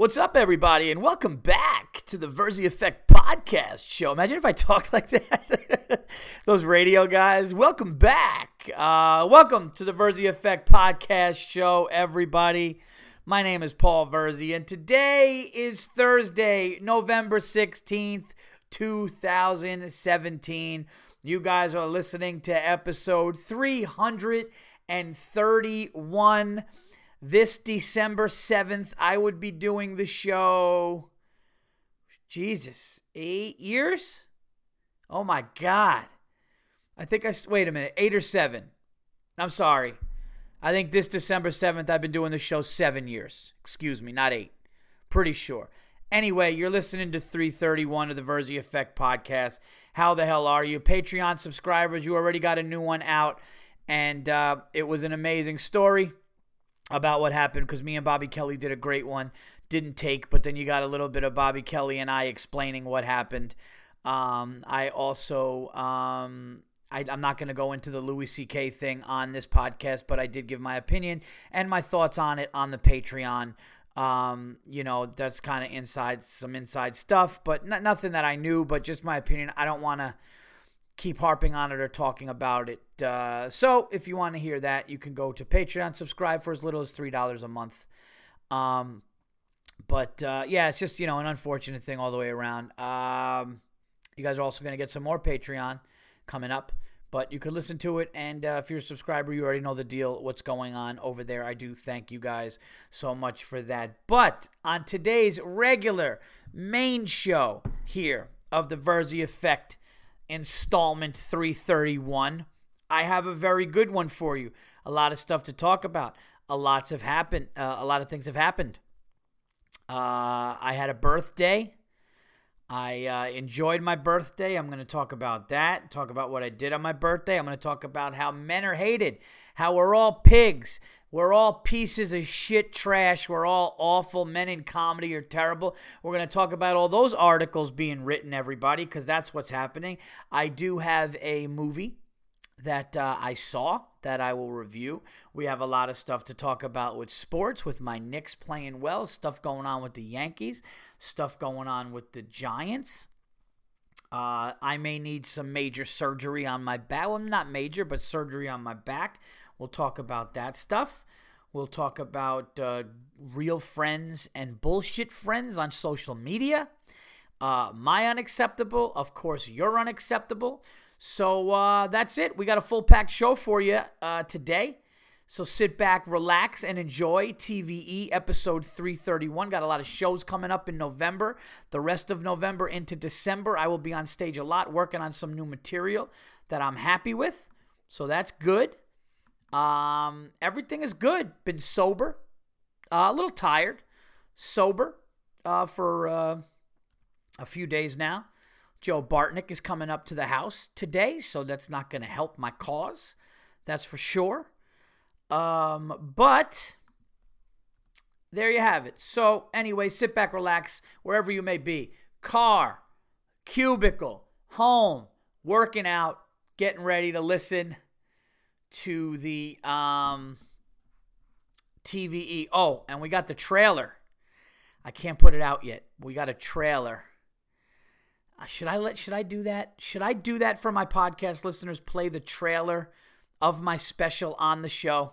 What's up, everybody, and welcome back to the Virzi Effect podcast show. Imagine if I talked like that. Those radio guys. Welcome back. Uh, welcome to the Virzi Effect podcast show, everybody. My name is Paul Virzi, and today is Thursday, November 16th, 2017. You guys are listening to episode 331 this December 7th, I would be doing the show. Jesus, eight years? Oh my God. I think I, wait a minute, eight or seven. I'm sorry. I think this December 7th, I've been doing the show seven years. Excuse me, not eight. Pretty sure. Anyway, you're listening to 331 of the Virzi Effect podcast. How the hell are you? Patreon subscribers, you already got a new one out, and uh, it was an amazing story about what happened because me and Bobby Kelly did a great one. Didn't take, but then you got a little bit of Bobby Kelly and I explaining what happened. Um, I also, um, I, am not going to go into the Louis C.K. thing on this podcast, but I did give my opinion and my thoughts on it on the Patreon. Um, you know, that's kind of inside some inside stuff, but n- nothing that I knew, but just my opinion. I don't want to keep harping on it or talking about it. Uh, so if you want to hear that, you can go to Patreon, subscribe for as little as three dollars a month. Um, but uh, yeah, it's just you know an unfortunate thing all the way around. Um, you guys are also going to get some more Patreon coming up, but you can listen to it. And uh, if you're a subscriber, you already know the deal. What's going on over there? I do thank you guys so much for that. But on today's regular main show here of the Virzi Effect installment 331. I have a very good one for you. A lot of stuff to talk about. A lots have happened. Uh, a lot of things have happened. Uh, I had a birthday. I uh, enjoyed my birthday. I'm going to talk about that. Talk about what I did on my birthday. I'm going to talk about how men are hated. How we're all pigs. We're all pieces of shit trash. We're all awful. Men in comedy are terrible. We're going to talk about all those articles being written, everybody, because that's what's happening. I do have a movie that uh, I saw that I will review. We have a lot of stuff to talk about with sports, with my Knicks playing well, stuff going on with the Yankees, stuff going on with the Giants. Uh, I may need some major surgery on my back. Well, not major, but surgery on my back. We'll talk about that stuff. We'll talk about uh, real friends and bullshit friends on social media. Uh, my unacceptable, of course, you're unacceptable. So uh, that's it. We got a full packed show for you uh, today. So sit back, relax, and enjoy TVE episode 331. Got a lot of shows coming up in November. The rest of November into December, I will be on stage a lot working on some new material that I'm happy with. So that's good. Um, everything is good. Been sober, uh, a little tired, sober uh, for uh, a few days now. Joe Bartnick is coming up to the house today, so that's not going to help my cause. That's for sure. Um, but there you have it. So, anyway, sit back, relax, wherever you may be car, cubicle, home, working out, getting ready to listen to the um, TVE. Oh, and we got the trailer. I can't put it out yet. We got a trailer. Uh, should I let should I do that? Should I do that for my podcast listeners play the trailer of my special on the show?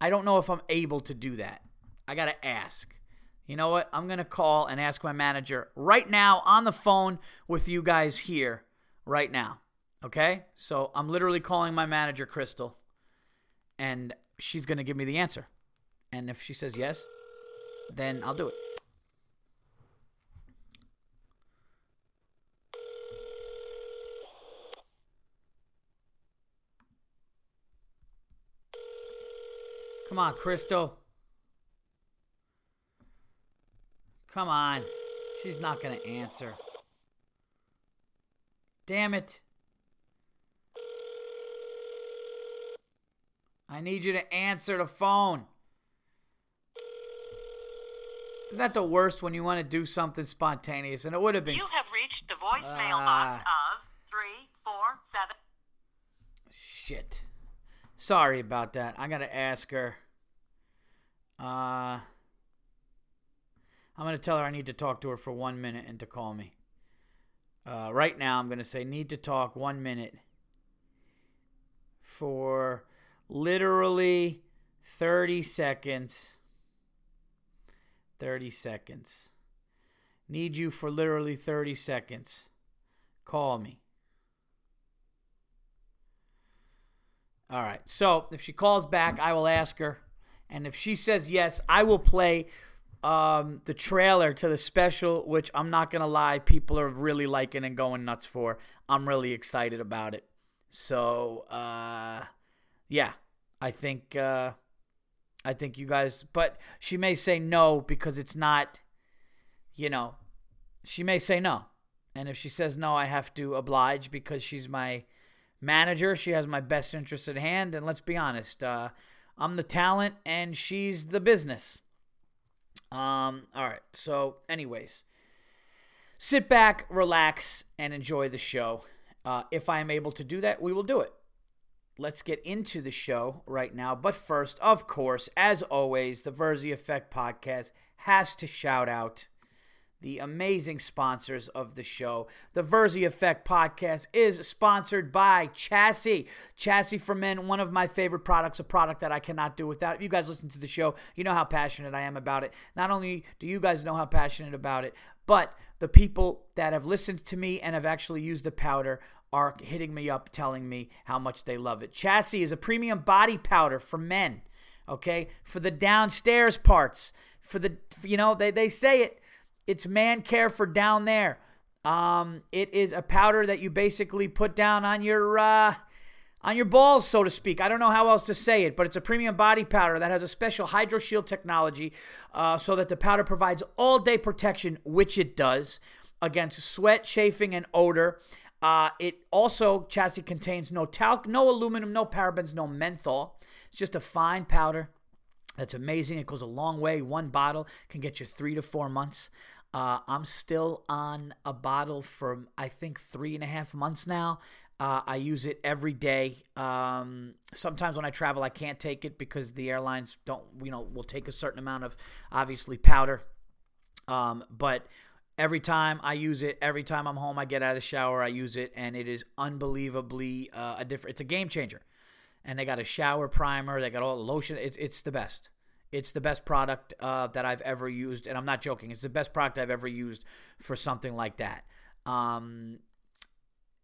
I don't know if I'm able to do that. I got to ask. You know what? I'm to call and ask my manager right now on the phone with you guys here right now. Okay? So I'm literally calling my manager, Crystal, and she's going to give me the answer. And if she says yes, then I'll do it. Come on, Crystal. Come on. She's not going to answer. Damn it. I need you to answer the phone. Isn't that the worst when you want to do something spontaneous? And it would have been. You have reached the voicemail uh, box of three four seven. Shit. Sorry about that. I gotta ask her. Uh. I'm going to tell her I need to talk to her for one minute and to call me. Uh, right now, I'm going to say need to talk one minute for literally 30 seconds. 30 seconds. Need you for literally 30 seconds. Call me. All right. So if she calls back, I will ask her. And if she says yes, I will play um, the trailer to the special, which I'm not going to lie, people are really liking and going nuts for. I'm really excited about it. So, uh, yeah, I think, uh, I think you guys, but she may say no because it's not, you know, she may say no. And if she says no, I have to oblige because she's my manager. She has my best interest at hand. And let's be honest, uh, I'm the talent and she's the business. Um, all right. So, anyways, sit back, relax, and enjoy the show. Uh, if I am able to do that, we will do it. Let's get into the show right now. But first, of course, as always, the Virzi Effect podcast has to shout out the amazing sponsors of the show. The Virzi Effect podcast is sponsored by Chassis. Chassis for Men, one of my favorite products, a product that I cannot do without. If you guys listen to the show, you know how passionate I am about it. Not only do you guys know how passionate about it, but the people that have listened to me and have actually used the powder are hitting me up telling me how much they love it. Chassis is a premium body powder for men, okay? For the downstairs parts, for the, you know, they, they say it it's man care for down there. Um, it is a powder that you basically put down on your uh, on your balls, so to speak. I don't know how else to say it, but it's a premium body powder that has a special HydroShield technology, uh, so that the powder provides all day protection, which it does, against sweat, chafing, and odor. Uh, it also chassis contains no talc, no aluminum, no parabens, no menthol. It's just a fine powder. That's amazing. It goes a long way. One bottle can get you three to four months. Uh, I'm still on a bottle for I think three and a half months now. Uh, I use it every day. Um, sometimes when I travel, I can't take it because the airlines don't, you know, will take a certain amount of obviously powder. Um, but every time I use it, every time I'm home, I get out of the shower, I use it, and it is unbelievably uh, a different. It's a game changer. And they got a shower primer. They got all the lotion. It's it's the best. It's the best product uh, that I've ever used, and I'm not joking. It's the best product I've ever used for something like that. Um,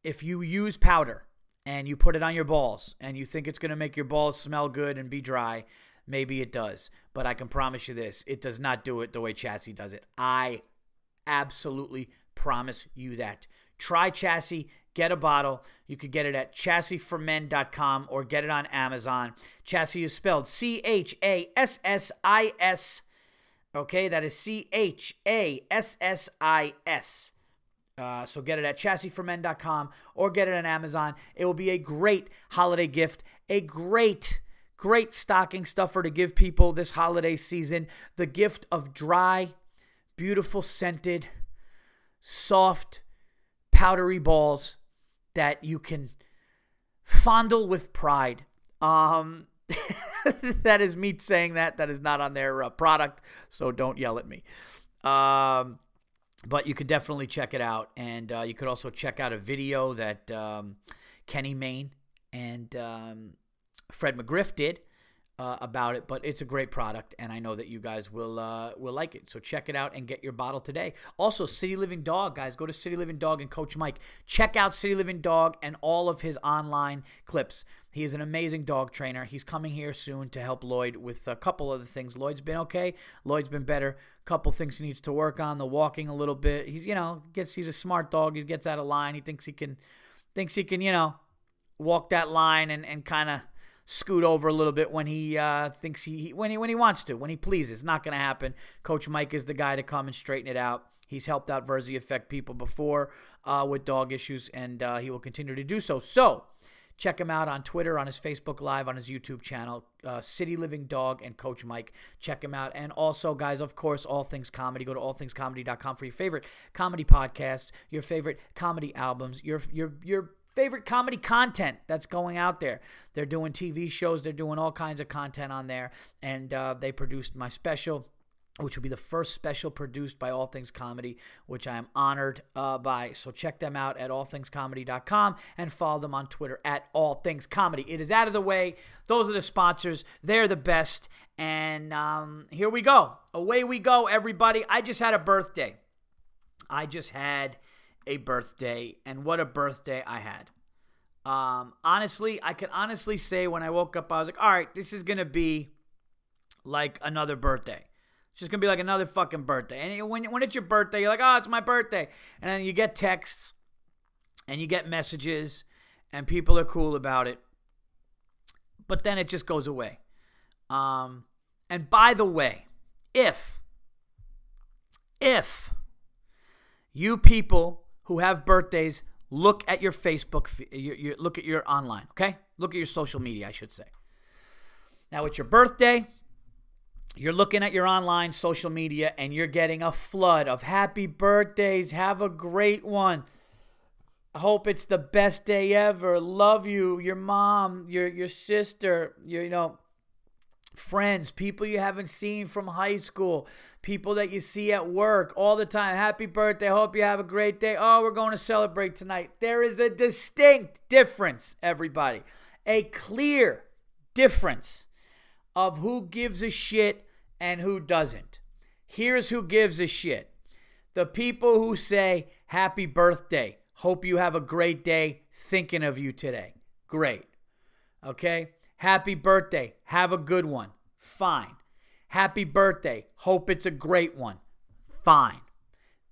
if you use powder and you put it on your balls and you think it's going to make your balls smell good and be dry, maybe it does. But I can promise you this it does not do it the way Chassis does it. I absolutely promise you that. Try Chassis get a bottle. You could get it at chassisformen.com or get it on Amazon. Chassis is spelled C H A S S I S. Okay, that is C H A S S I S. Uh, so get it at chassisformen.com or get it on Amazon. It will be a great holiday gift, a great, great stocking stuffer to give people this holiday season. The gift of dry, beautiful scented, soft, powdery balls that you can fondle with pride. Um, that is me saying that. That is not on their uh, product, so don't yell at me. Um, but you could definitely check it out, and uh, you could also check out a video that um, Kenny Mayne and um, Fred McGriff did uh, about it, but it's a great product, and I know that you guys will uh, will like it. So check it out and get your bottle today. Also, City Living Dog, guys, go to City Living Dog and Coach Mike. Check out City Living Dog and all of his online clips. He is an amazing dog trainer. He's coming here soon to help Lloyd with a couple other things. Lloyd's been okay. Lloyd's been better. Couple things he needs to work on. The walking a little bit. He's you know gets he's a smart dog. He gets out of line. He thinks he can thinks he can you know walk that line and and kind of scoot over a little bit when he uh, thinks he when he when he wants to, when he pleases. Not going to happen. Coach Mike is the guy to come and straighten it out. He's helped out Virzi Effect people before uh, with dog issues, and uh, he will continue to do so. So. Check him out on Twitter, on his Facebook Live, on his YouTube channel, uh, City Living Dog and Coach Mike. Check him out. And also, guys, of course, All Things Comedy. Go to allthingscomedy.com for your favorite comedy podcasts, your favorite comedy albums, your your your favorite comedy content that's going out there. They're doing TV shows, they're doing all kinds of content on there, and uh, they produced my special. Which will be the first special produced by All Things Comedy, which I am honored uh, by. So check them out at allthingscomedy.com and follow them on Twitter at All Things Comedy. It is out of the way. Those are the sponsors. They're the best. And um, here we go. Away we go, everybody. I just had a birthday. I just had a birthday, and what a birthday I had. Um, honestly, I can honestly say when I woke up, I was like, all right, this is going to be like another birthday. It's just gonna be like another fucking birthday. And when when it's your birthday, you're like, oh, it's my birthday, and then you get texts, and you get messages, and people are cool about it. But then it just goes away. Um, and by the way, if if you people who have birthdays look at your Facebook, you, you look at your online, okay? Look at your social media, I should say. Now, it's your birthday you're looking at your online social media and you're getting a flood of happy birthdays. Have a great one. Hope it's the best day ever. Love you, your mom, your your sister, your you know, friends, people you haven't seen from high school, people that you see at work all the time. Happy birthday. Hope you have a great day. Oh, we're going to celebrate tonight. There is a distinct difference, everybody. A clear difference of who gives a shit and who doesn't. Here's who gives a shit the people who say, Happy birthday. Hope you have a great day. Thinking of you today. Great. Okay? Happy birthday. Have a good one. Fine. Happy birthday. Hope it's a great one. Fine.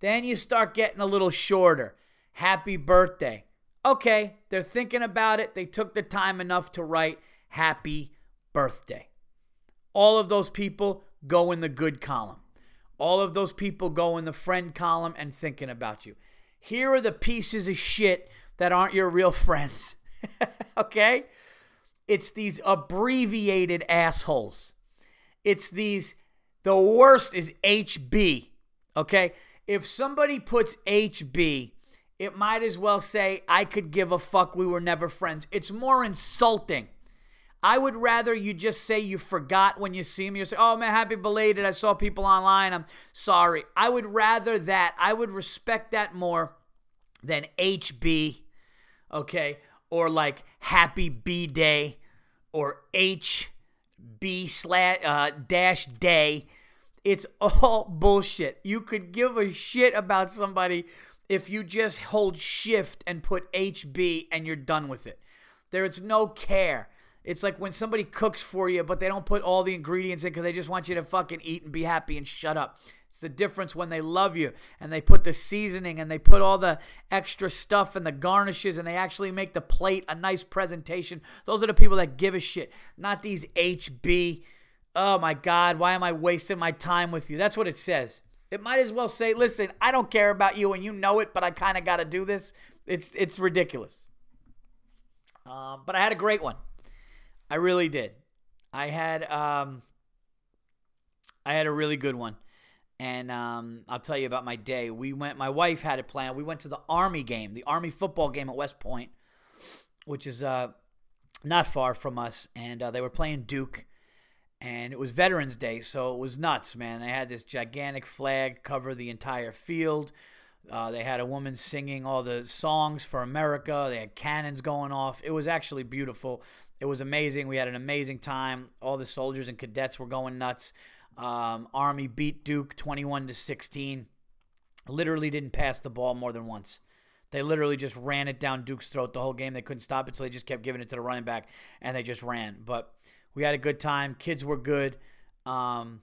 Then you start getting a little shorter. Happy birthday. Okay, they're thinking about it. They took the time enough to write happy birthday. All of those people go in the good column. All of those people go in the friend column and thinking about you. Here are the pieces of shit that aren't your real friends. okay? It's these abbreviated assholes. It's these, the worst is HB. Okay? If somebody puts HB, it might as well say, I could give a fuck, we were never friends. It's more insulting I would rather you just say you forgot when you see me. You say, "Oh man, happy belated." I saw people online. I'm sorry. I would rather that. I would respect that more than HB, okay, or like Happy B Day, or HB slash uh, dash day. It's all bullshit. You could give a shit about somebody if you just hold shift and put HB and you're done with it. There is no care. It's like when somebody cooks for you, but they don't put all the ingredients in because they just want you to fucking eat and be happy and shut up. It's the difference when they love you and they put the seasoning and they put all the extra stuff and the garnishes and they actually make the plate a nice presentation. Those are the people that give a shit, not these HB. Oh my God, why am I wasting my time with you? That's what it says. It might as well say, listen, I don't care about you and you know it, but I kind of got to do this. It's, it's ridiculous. Um, but I had a great one. I really did. I had um, I had a really good one, and um, I'll tell you about my day. We went. My wife had it planned. We went to the Army game, the Army football game at West Point, which is uh, not far from us, and uh, they were playing Duke. And it was Veterans Day, so it was nuts, man. They had this gigantic flag cover the entire field. Uh, they had a woman singing all the songs for America. They had cannons going off. It was actually beautiful. It was amazing. We had an amazing time. All the soldiers and cadets were going nuts. Um, Army beat Duke 21 to 16. Literally didn't pass the ball more than once. They literally just ran it down Duke's throat the whole game. They couldn't stop it, so they just kept giving it to the running back, and they just ran. But we had a good time. Kids were good. Um,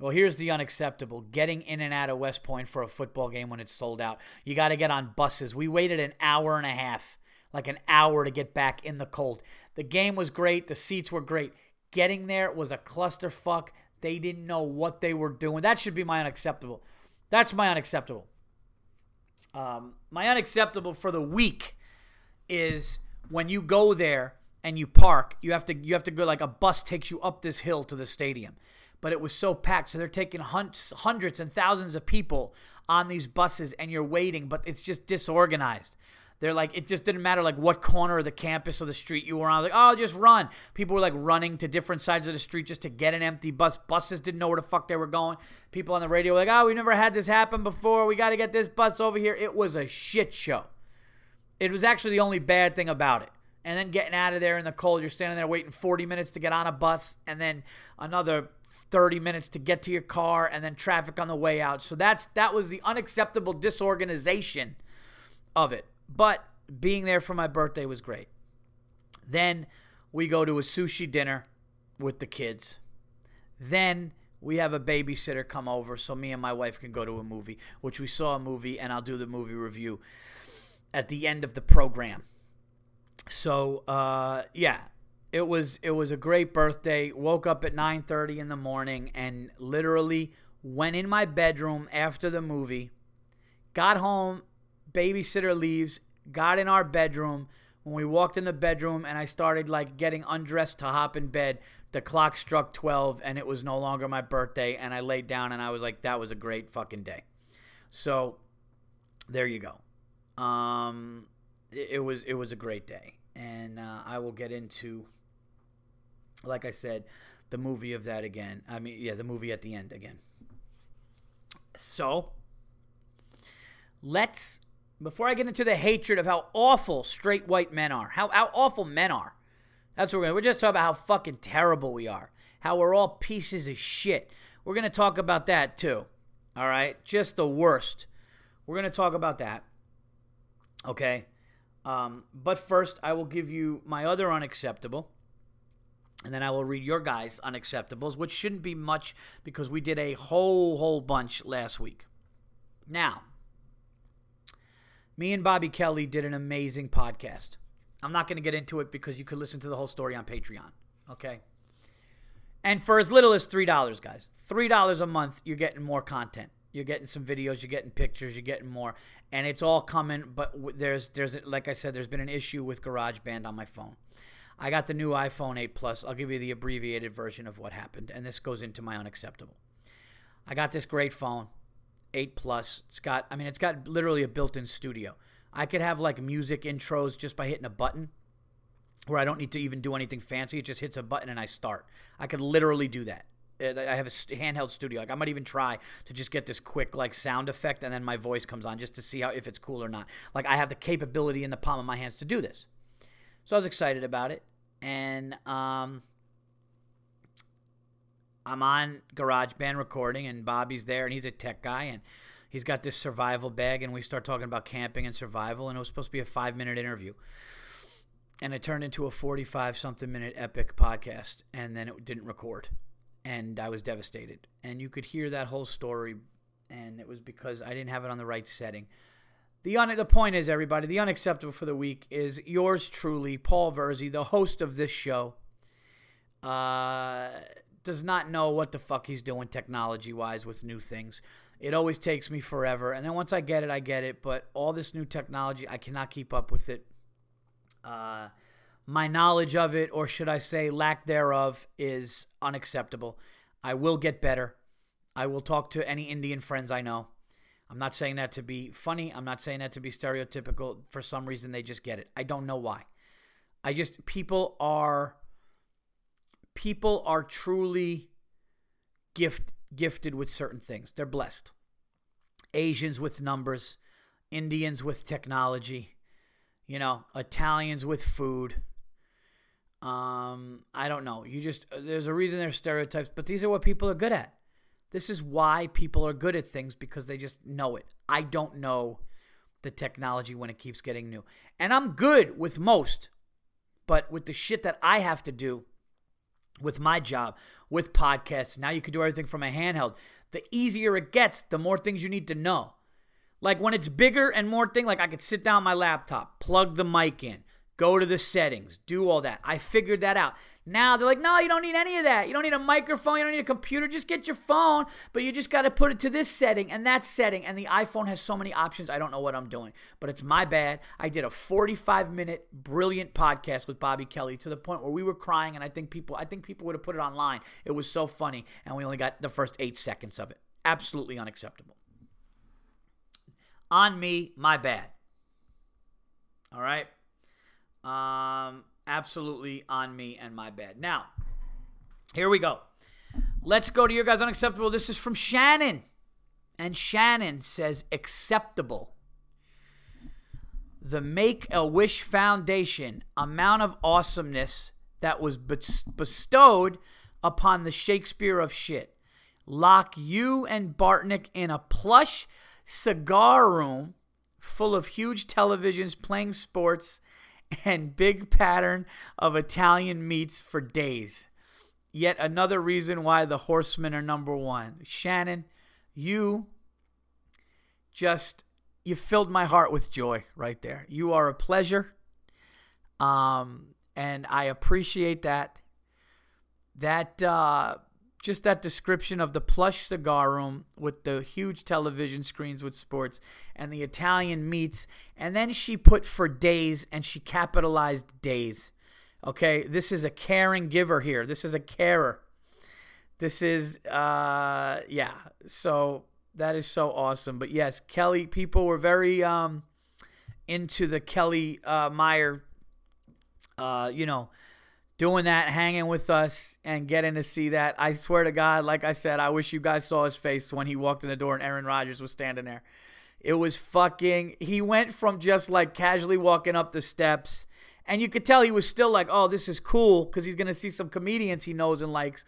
well, here's the unacceptable getting in and out of West Point for a football game when it's sold out. You got to get on buses. We waited an hour and a half, like an hour to get back in the cold. The game was great. The seats were great. Getting there was a clusterfuck. They didn't know what they were doing. That should be my unacceptable. That's my unacceptable. Um, my unacceptable for the week is when you go there and you park. You have to you have to go like a bus takes you up this hill to the stadium, but it was so packed, so they're taking hundreds and thousands of people on these buses, and you're waiting, but it's just disorganized. They're like, it just didn't matter like what corner of the campus or the street you were on. Like, oh, just run. People were like running to different sides of the street just to get an empty bus. Buses didn't know where the fuck they were going. People on the radio were like, oh, we never had this happen before. We got to get this bus over here. It was a shit show. It was actually the only bad thing about it. And then getting out of there in the cold, you're standing there waiting 40 minutes to get on a bus, and then another 30 minutes to get to your car, and then traffic on the way out. So that's that was the unacceptable disorganization of it. But being there for my birthday was great. Then we go to a sushi dinner with the kids. Then we have a babysitter come over so me and my wife can go to a movie, which we saw a movie, and I'll do the movie review at the end of the program. So uh, yeah, it was it was a great birthday. Woke up at 9:30 in the morning and literally went in my bedroom after the movie. Got home, babysitter leaves, got in our bedroom. When we walked in the bedroom and I started like getting undressed to hop in bed, the clock struck 12 and it was no longer my birthday and I laid down and I was like that was a great fucking day. So there you go. Um it, it was it was a great day and uh, I will get into like I said the movie of that again. I mean yeah, the movie at the end again. So let's before I get into the hatred of how awful straight white men are, how, how awful men are. That's what we're going to. We're just talking about how fucking terrible we are, how we're all pieces of shit. We're going to talk about that too. All right? Just the worst. We're going to talk about that. Okay? Um, but first, I will give you my other unacceptable. And then I will read your guys' unacceptables, which shouldn't be much because we did a whole, whole bunch last week. Now, me and Bobby Kelly did an amazing podcast. I'm not going to get into it because you could listen to the whole story on Patreon. Okay. And for as little as $3, guys, $3 a month, you're getting more content. You're getting some videos, you're getting pictures, you're getting more. And it's all coming, but there's, there's like I said, there's been an issue with GarageBand on my phone. I got the new iPhone 8 Plus. I'll give you the abbreviated version of what happened, and this goes into my unacceptable. I got this great phone. 8 Plus. It's got, I mean, it's got literally a built in studio. I could have like music intros just by hitting a button where I don't need to even do anything fancy. It just hits a button and I start. I could literally do that. Uh, I have a handheld studio. Like I might even try to just get this quick like sound effect and then my voice comes on just to see how if it's cool or not. Like I have the capability in the palm of my hands to do this. So I was excited about it. And um I'm on GarageBand recording, and Bobby's there, and he's a tech guy, and he's got this survival bag, and we start talking about camping and survival, and it was supposed to be a five minute interview. And it turned into a 45 something minute epic podcast, and then it didn't record. And I was devastated. And you could hear that whole story, and it was because I didn't have it on the right setting. The, un- the point is, everybody, the unacceptable for the week is yours truly, Paul Virzi, the host of this show. Uh, does not know what the fuck he's doing technology wise with new things. It always takes me forever. And then once I get it, I get it. But all this new technology, I cannot keep up with it. Uh, my knowledge of it, or should I say lack thereof, is unacceptable. I will get better. I will talk to any Indian friends I know. I'm not saying that to be funny. I'm not saying that to be stereotypical. For some reason, they just get it. I don't know why. I just, people are people are truly gift gifted with certain things. They're blessed. Asians with numbers, Indians with technology, you know, Italians with food. Um, I don't know. You just there's a reason there's stereotypes, but these are what people are good at. This is why people are good at things because they just know it. I don't know the technology when it keeps getting new. And I'm good with most, but with the shit that I have to do, with my job, with podcasts. Now you can do everything from a handheld. The easier it gets, the more things you need to know. Like when it's bigger and more thing, like I could sit down my laptop, plug the mic in, go to the settings, do all that. I figured that out. Now they're like, no, you don't need any of that. You don't need a microphone. You don't need a computer. Just get your phone, but you just got to put it to this setting and that setting. And the iPhone has so many options. I don't know what I'm doing, but it's my bad. I did a 45 minute brilliant podcast with Bobby Kelly to the point where we were crying, and I think people, I think people would have put it online. It was so funny, and we only got the first eight seconds of it. Absolutely unacceptable. On me, my bad. All right. Um, absolutely on me and my bad. Now, here we go. Let's go to your guys' unacceptable. This is from Shannon. And Shannon says acceptable. The Make a Wish Foundation amount of awesomeness that was bestowed upon the Shakespeare of shit. Lock you and Bartnick in a plush cigar room full of huge televisions playing sports and big pattern of Italian meats for days. Yet another reason why the Horsemen are number one. Shannon, you just you filled my heart with joy right there. You are a pleasure. Um, and I appreciate that. That uh, just that description of the plush cigar room with the huge television screens with sports and the Italian meats. And then she put for days and she capitalized days. Okay, this is a caring giver here. This is a carer. This is, uh, yeah. So that is so awesome. But yes, Kelly, people were very um, into the Kelly uh, Meyer, uh, you know, doing that, hanging with us, and getting to see that. I swear to God, like I said, I wish you guys saw his face when he walked in the door and Aaron Rodgers was standing there. It was fucking. He went from just like casually walking up the steps, and you could tell he was still like, oh, this is cool because he's going to see some comedians he knows and likes.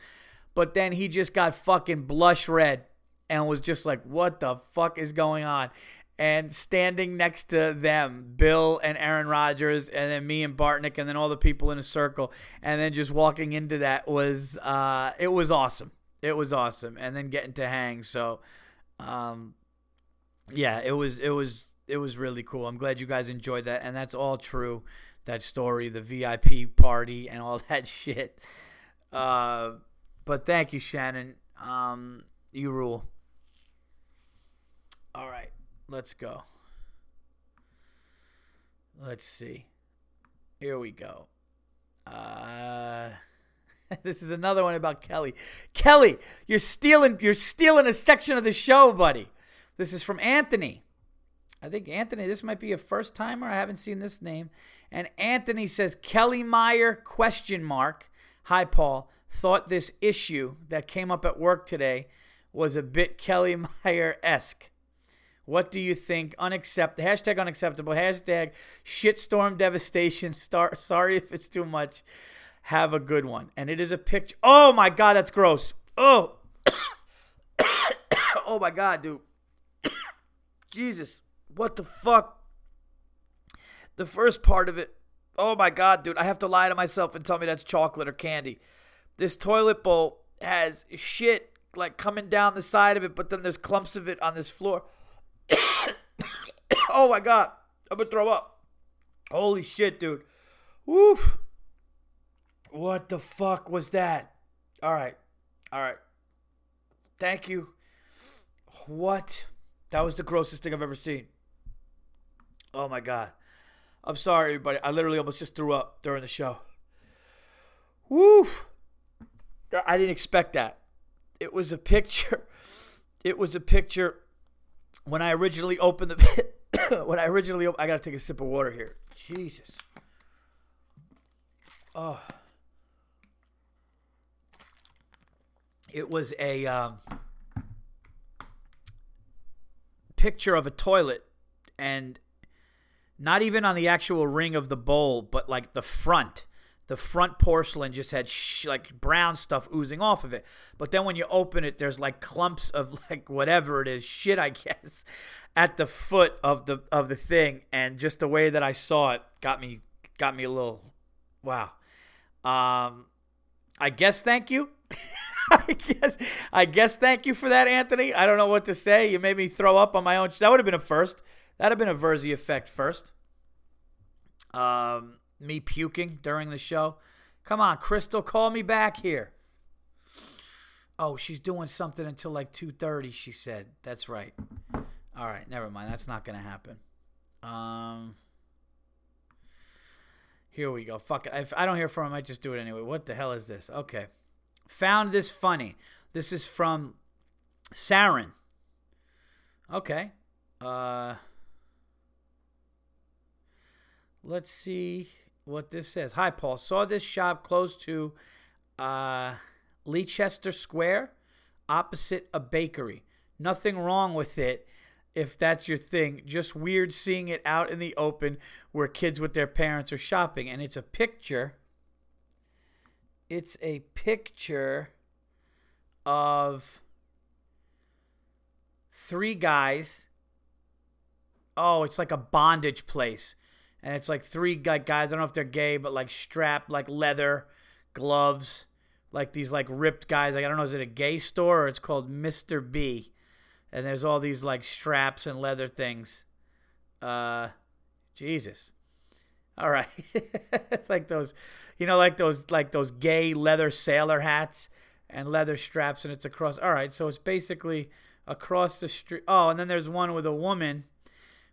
But then he just got fucking blush red and was just like, what the fuck is going on? And standing next to them, Bill and Aaron Rodgers, and then me and Bartnick, and then all the people in a circle, and then just walking into that was uh, it was awesome. It was awesome, and then getting to hang. So, um, yeah, it was it was it was really cool. I'm glad you guys enjoyed that, and that's all true. That story, the VIP party, and all that shit. Uh, but thank you, Shannon. Um, you rule. All right. Let's go. Let's see. Here we go. Uh this is another one about Kelly. Kelly, you're stealing you're stealing a section of the show, buddy. This is from Anthony. I think Anthony, this might be a first timer. I haven't seen this name. And Anthony says Kelly Meyer question mark. Hi Paul. Thought this issue that came up at work today was a bit Kelly Meyer esque. What do you think? Unacceptable. Hashtag unacceptable. Hashtag shitstorm devastation. Star- sorry if it's too much. Have a good one. And it is a picture. Oh my God, that's gross. Oh. oh my God, dude. Jesus. What the fuck? The first part of it. Oh my God, dude. I have to lie to myself and tell me that's chocolate or candy. This toilet bowl has shit like coming down the side of it, but then there's clumps of it on this floor. oh my god, I'm gonna throw up. Holy shit, dude. Woof. What the fuck was that? All right. All right. Thank you. What? That was the grossest thing I've ever seen. Oh my god. I'm sorry, everybody. I literally almost just threw up during the show. Woof. I didn't expect that. It was a picture. It was a picture when I originally opened the when I originally op- I gotta take a sip of water here. Jesus. Oh. It was a um, picture of a toilet, and not even on the actual ring of the bowl, but like the front the front porcelain just had sh- like brown stuff oozing off of it. But then when you open it, there's like clumps of like whatever it is, shit, I guess, at the foot of the of the thing. And just the way that I saw it got me got me a little wow. Um, I guess thank you. I guess I guess thank you for that, Anthony. I don't know what to say. You made me throw up on my own. That would have been a first. That'd have been a Virzi effect first. Um, me puking during the show. Come on, Crystal, call me back here. Oh, she's doing something until like 2:30, she said. That's right. All right, never mind. That's not going to happen. Um Here we go. Fuck it. If I don't hear from him, I just do it anyway. What the hell is this? Okay. Found this funny. This is from Saren. Okay. Uh let's see what this says. Hi, Paul. Saw this shop close to uh, Leicester Square, opposite a bakery. Nothing wrong with it if that's your thing. Just weird seeing it out in the open where kids with their parents are shopping. And it's a picture. It's a picture of three guys. Oh, it's like a bondage place. And it's like three guys. I don't know if they're gay, but like strapped, like leather gloves, like these like ripped guys. Like I don't know, is it a gay store or it's called Mr. B? And there's all these like straps and leather things. Uh, Jesus. All right, like those, you know, like those like those gay leather sailor hats and leather straps, and it's across. All right, so it's basically across the street. Oh, and then there's one with a woman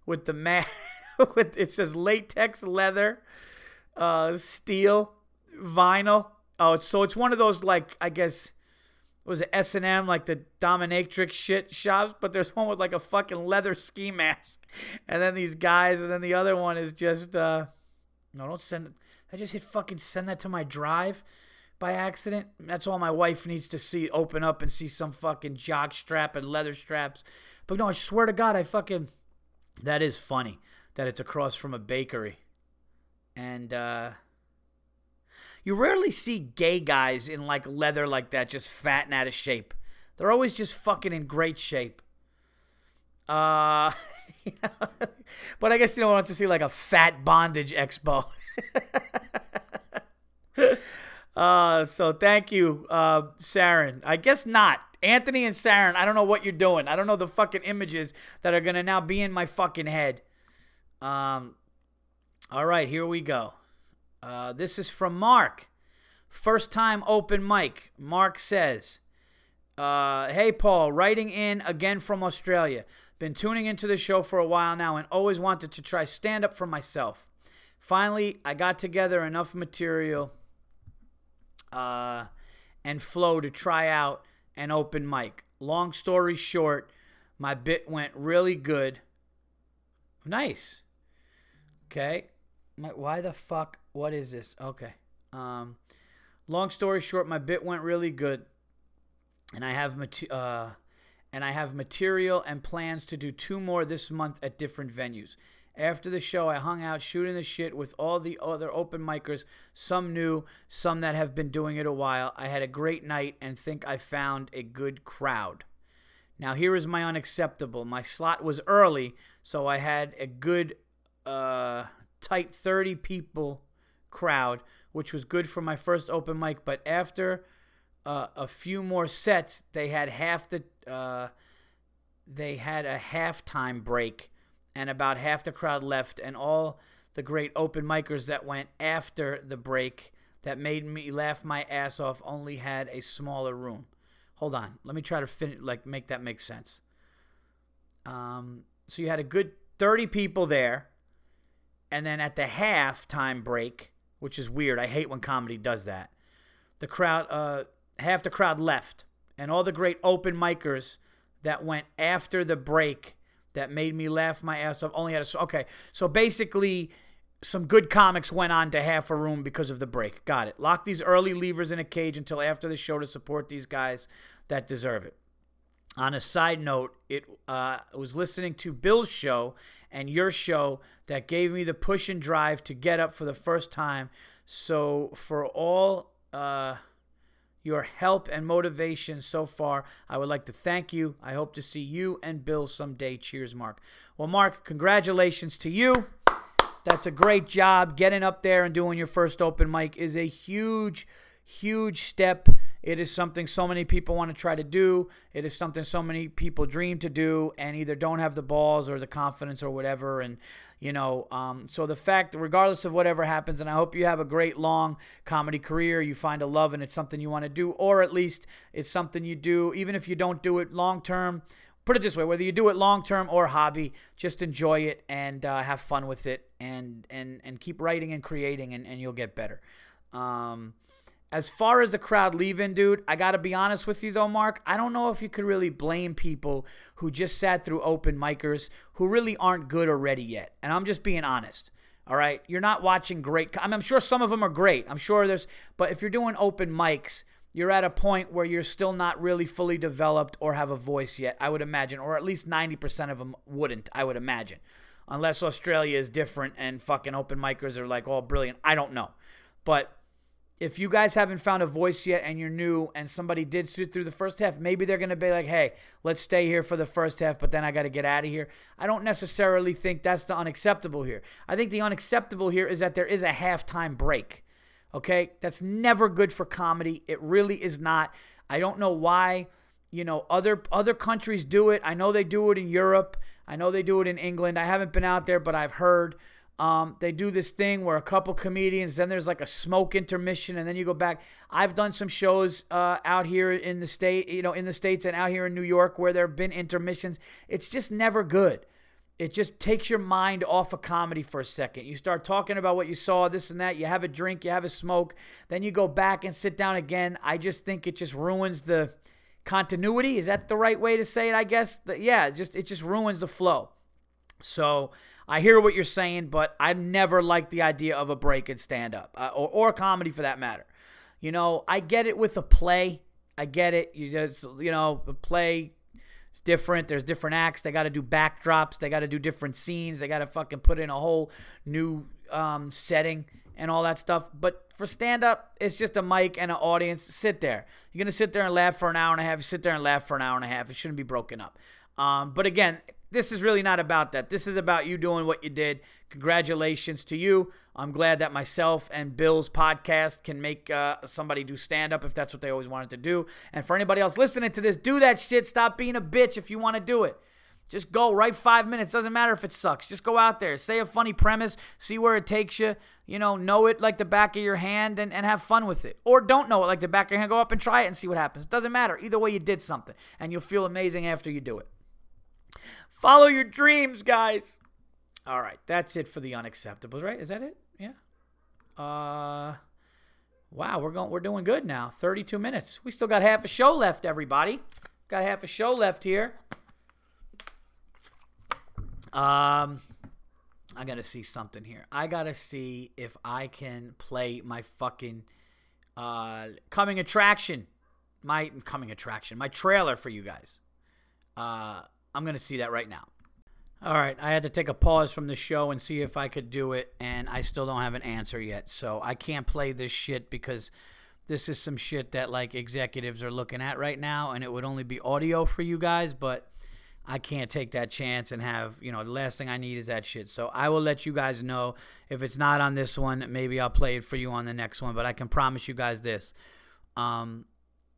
with the mat. with it says latex leather, uh, steel, vinyl. Oh, so it's one of those like I guess was it S and M like the dominatrix shit shops, but there's one with like a fucking leather ski mask, and then these guys, and then the other one is just uh, no, don't send. I just hit fucking send that to my drive by accident. That's all my wife needs to see. Open up and see some fucking jock strap and leather straps. But no, I swear to God, I fucking. That is funny that it's across from a bakery, and uh, you rarely see gay guys in like leather like that, just fat and out of shape. They're always just fucking in great shape. Uh, but I guess you don't want to see like a fat bondage expo. uh, so thank you, uh, Saren. I guess not. Anthony and Saren, I don't know what you're doing. I don't know the fucking images that are gonna now be in my fucking head. Um, all right, here we go. Uh, this is from Mark. First time open mic. Mark says, uh, Hey, Paul, writing in again from Australia. Been tuning into the show for a while now and always wanted to try stand up for myself. Finally, I got together enough material uh, and flow to try out an open mic. Long story short, my bit went really good. Nice. Okay. My, why the fuck? What is this? Okay. Um, long story short, my bit went really good, and I have uh, and I have material and plans to do two more this month at different venues. After the show, I hung out shooting the shit with all the other open micers, some new, some that have been doing it a while. I had a great night and think I found a good crowd. Now, here is my unacceptable. My slot was early, so I had a good uh, tight 30 people crowd, which was good for my first open mic. But after uh, a few more sets, they had half the uh, they had a halftime break, and about half the crowd left, and all the great open micers that went after the break that made me laugh my ass off only had a smaller room. Hold on, let me try to finish, like make that make sense. Um, so you had a good 30 people there and then at the halftime break, which is weird, I hate when comedy does that. The crowd, uh, half the crowd left, and all the great open micers that went after the break that made me laugh my ass off only had a okay. So basically, some good comics went on to half a room because of the break. Got it. Lock these early levers in a cage until after the show to support these guys that deserve it. On a side note, it uh, was listening to Bill's show and your show that gave me the push and drive to get up for the first time. So for all uh, your help and motivation so far, I would like to thank you. I hope to see you and Bill someday. Cheers, Mark. Well, Mark, congratulations to you. That's a great job. Getting up there and doing your first open mic is a huge, huge step it is something so many people want to try to do. It is something so many people dream to do and either don't have the balls or the confidence or whatever. And, you know, um, so the fact, regardless of whatever happens, and I hope you have a great long comedy career, you find a love and it's something you want to do, or at least it's something you do, even if you don't do it long term. Put it this way: whether you do it long term or hobby, just enjoy it and uh, have fun with it, and and and keep writing and creating, and, and you'll get better. Um, as far as the crowd leaving, dude, I got to be honest with you though, Mark. I don't know if you could really blame people who just sat through open micers who really aren't good or ready yet. And I'm just being honest. All right, you're not watching great. I mean, I'm sure some of them are great. I'm sure there's, but if you're doing open mics, you're at a point where you're still not really fully developed or have a voice yet. I would imagine, or at least 90% of them wouldn't. I would imagine, unless Australia is different and fucking open micers are like all brilliant. I don't know, but if you guys haven't found a voice yet and you're new and somebody did sit through the first half, maybe they're going to be like, hey, let's stay here for the first half, but then I got to get out of here. I don't necessarily think that's the unacceptable here. I think the unacceptable here is that there is a halftime break. Okay? That's never good for comedy. It really is not. I don't know why, you know, other other countries do it. I know they do it in Europe. I know they do it in England. I haven't been out there, but I've heard. Um, they do this thing where a couple comedians, then there's like a smoke intermission, and then you go back. I've done some shows uh, out here in the state, you know, in the states and out here in New York where there have been intermissions. It's just never good. It just takes your mind off of comedy for a second. You start talking about what you saw, this and that. You have a drink, you have a smoke, then you go back and sit down again. I just think it just ruins the continuity. Is that the right way to say it? I guess. Yeah, it just it just ruins the flow. So I hear what you're saying, but I never liked the idea of a break and stand up uh, or, or comedy for that matter. You know, I get it with a play. I get it. You just, you know, a play is different. There's different acts. They got to do backdrops. They got to do different scenes. They got to fucking put in a whole new um, setting and all that stuff. But for stand up, it's just a mic and an audience. Sit there. You're going to sit there and laugh for an hour and a half. Sit there and laugh for an hour and a half. It shouldn't be broken up. Um, but again, this is really not about that. This is about you doing what you did. Congratulations to you. I'm glad that myself and Bill's podcast can make uh, somebody do stand up if that's what they always wanted to do. And for anybody else listening to this, do that shit. Stop being a bitch if you want to do it. Just go, write five minutes. Doesn't matter if it sucks. Just go out there, say a funny premise, see where it takes you. You know, know it like the back of your hand and, and have fun with it. Or don't know it like the back of your hand. Go up and try it and see what happens. Doesn't matter. Either way, you did something. And you'll feel amazing after you do it. Follow your dreams, guys. All right, that's it for the unacceptables, right? Is that it? Yeah. Uh Wow, we're going we're doing good now. 32 minutes. We still got half a show left, everybody. Got half a show left here. Um I got to see something here. I got to see if I can play my fucking uh coming attraction. My coming attraction. My trailer for you guys. Uh I'm going to see that right now. All right, I had to take a pause from the show and see if I could do it, and I still don't have an answer yet. So I can't play this shit because this is some shit that like executives are looking at right now, and it would only be audio for you guys, but I can't take that chance and have, you know, the last thing I need is that shit. So I will let you guys know if it's not on this one, maybe I'll play it for you on the next one, but I can promise you guys this. Um,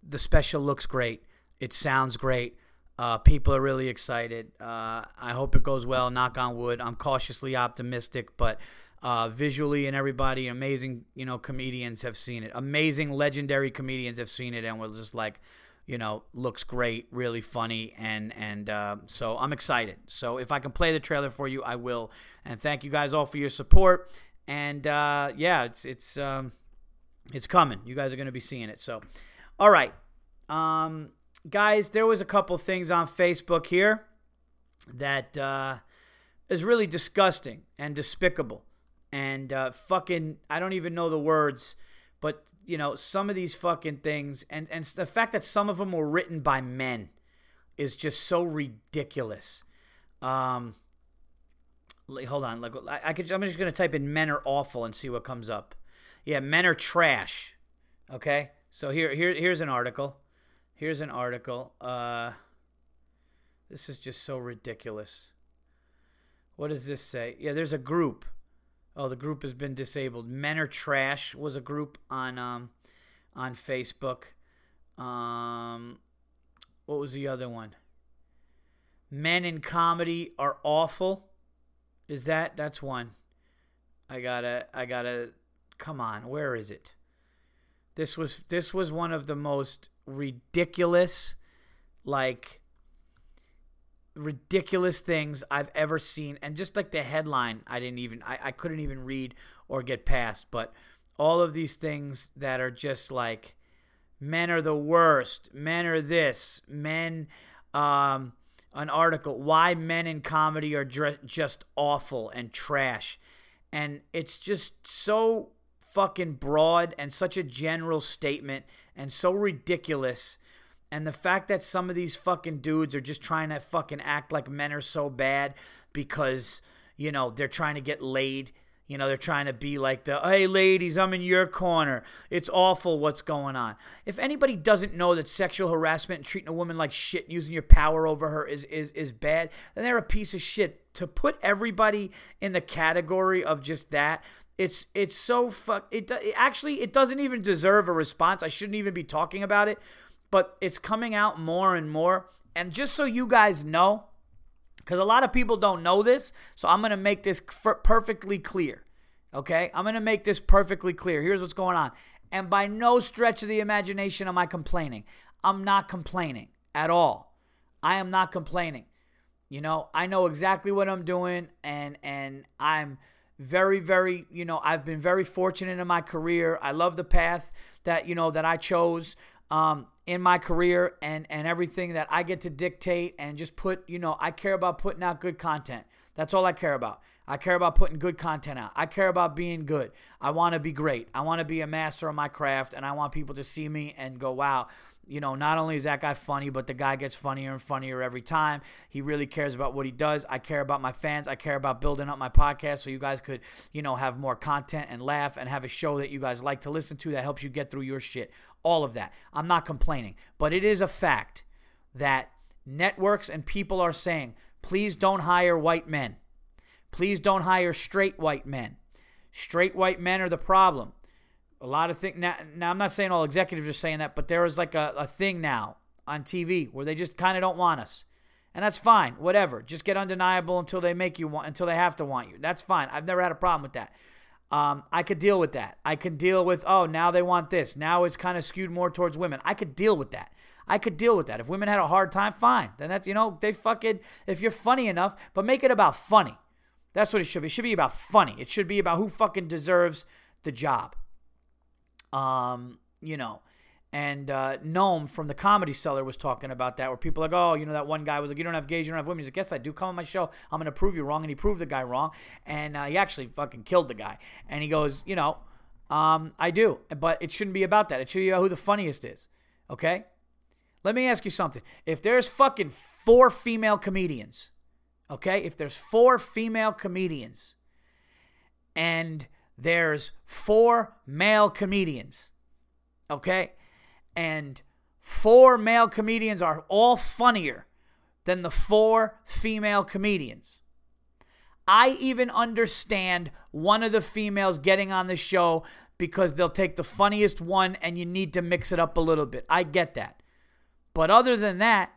the special looks great. It sounds great. Uh, people are really excited. Uh, I hope it goes well. Knock on wood. I'm cautiously optimistic, but uh, visually and everybody, amazing, you know, comedians have seen it. Amazing, legendary comedians have seen it, and we're just like, you know, looks great, really funny, and and uh, so I'm excited. So if I can play the trailer for you, I will. And thank you guys all for your support. And uh, yeah, it's it's um, it's coming. You guys are going to be seeing it. So, all right. Um, guys, there was a couple things on Facebook here that uh, is really disgusting and despicable. And uh, fucking, I don't even know the words, but you know, some of these fucking things, and and the fact that some of them were written by men, is just so ridiculous. Um, hold on, like I, I could, I'm just gonna type in "men are awful" and see what comes up. Yeah, men are trash. Okay, so here, here, here's an article. Here's an article. Uh, this is just so ridiculous. What does this say? Yeah, there's a group. Oh, the group has been disabled. Men are trash was a group on um on Facebook. Um, what was the other one? Men in comedy are awful. Is that that's one? I gotta I gotta come on. Where is it? This was this was one of the most ridiculous, like ridiculous things I've ever seen. And just like the headline, I didn't even I, I couldn't even read or get past. But all of these things that are just like men are the worst, men are this, men um an article why men in comedy are dr- just awful and trash And it's just so fucking broad and such a general statement and so ridiculous. And the fact that some of these fucking dudes are just trying to fucking act like men are so bad because, you know, they're trying to get laid. You know, they're trying to be like the, hey, ladies, I'm in your corner. It's awful what's going on. If anybody doesn't know that sexual harassment and treating a woman like shit, using your power over her is, is, is bad, then they're a piece of shit. To put everybody in the category of just that, it's it's so fuck. It, it actually it doesn't even deserve a response. I shouldn't even be talking about it, but it's coming out more and more. And just so you guys know, because a lot of people don't know this, so I'm gonna make this f- perfectly clear. Okay, I'm gonna make this perfectly clear. Here's what's going on, and by no stretch of the imagination am I complaining. I'm not complaining at all. I am not complaining. You know, I know exactly what I'm doing, and and I'm very very you know i've been very fortunate in my career. I love the path that you know that i chose um, in my career and and everything that i get to dictate and just put you know i care about putting out good content. That's all i care about. I care about putting good content out. I care about being good. I want to be great. I want to be a master of my craft and i want people to see me and go wow you know, not only is that guy funny, but the guy gets funnier and funnier every time. He really cares about what he does. I care about my fans. I care about building up my podcast so you guys could, you know, have more content and laugh and have a show that you guys like to listen to that helps you get through your shit. All of that. I'm not complaining, but it is a fact that networks and people are saying, please don't hire white men. Please don't hire straight white men. Straight white men are the problem. A lot of things now, now. I'm not saying all executives are saying that, but there is like a, a thing now on TV where they just kind of don't want us, and that's fine. Whatever, just get undeniable until they make you want, until they have to want you. That's fine. I've never had a problem with that. Um, I could deal with that. I can deal with oh now they want this. Now it's kind of skewed more towards women. I could deal with that. I could deal with that. If women had a hard time, fine. Then that's you know they fucking if you're funny enough, but make it about funny. That's what it should be. It should be about funny. It should be about who fucking deserves the job. Um, you know, and uh, Noam from the Comedy Cellar was talking about that, where people are like, oh, you know, that one guy was like, you don't have gays, you don't have women. He's like, yes, I do. Come on my show. I'm going to prove you wrong. And he proved the guy wrong. And uh, he actually fucking killed the guy. And he goes, you know, um, I do. But it shouldn't be about that. It should be about who the funniest is. Okay? Let me ask you something. If there's fucking four female comedians, okay? If there's four female comedians and there's four male comedians. Okay? And four male comedians are all funnier than the four female comedians. I even understand one of the females getting on the show because they'll take the funniest one and you need to mix it up a little bit. I get that. But other than that,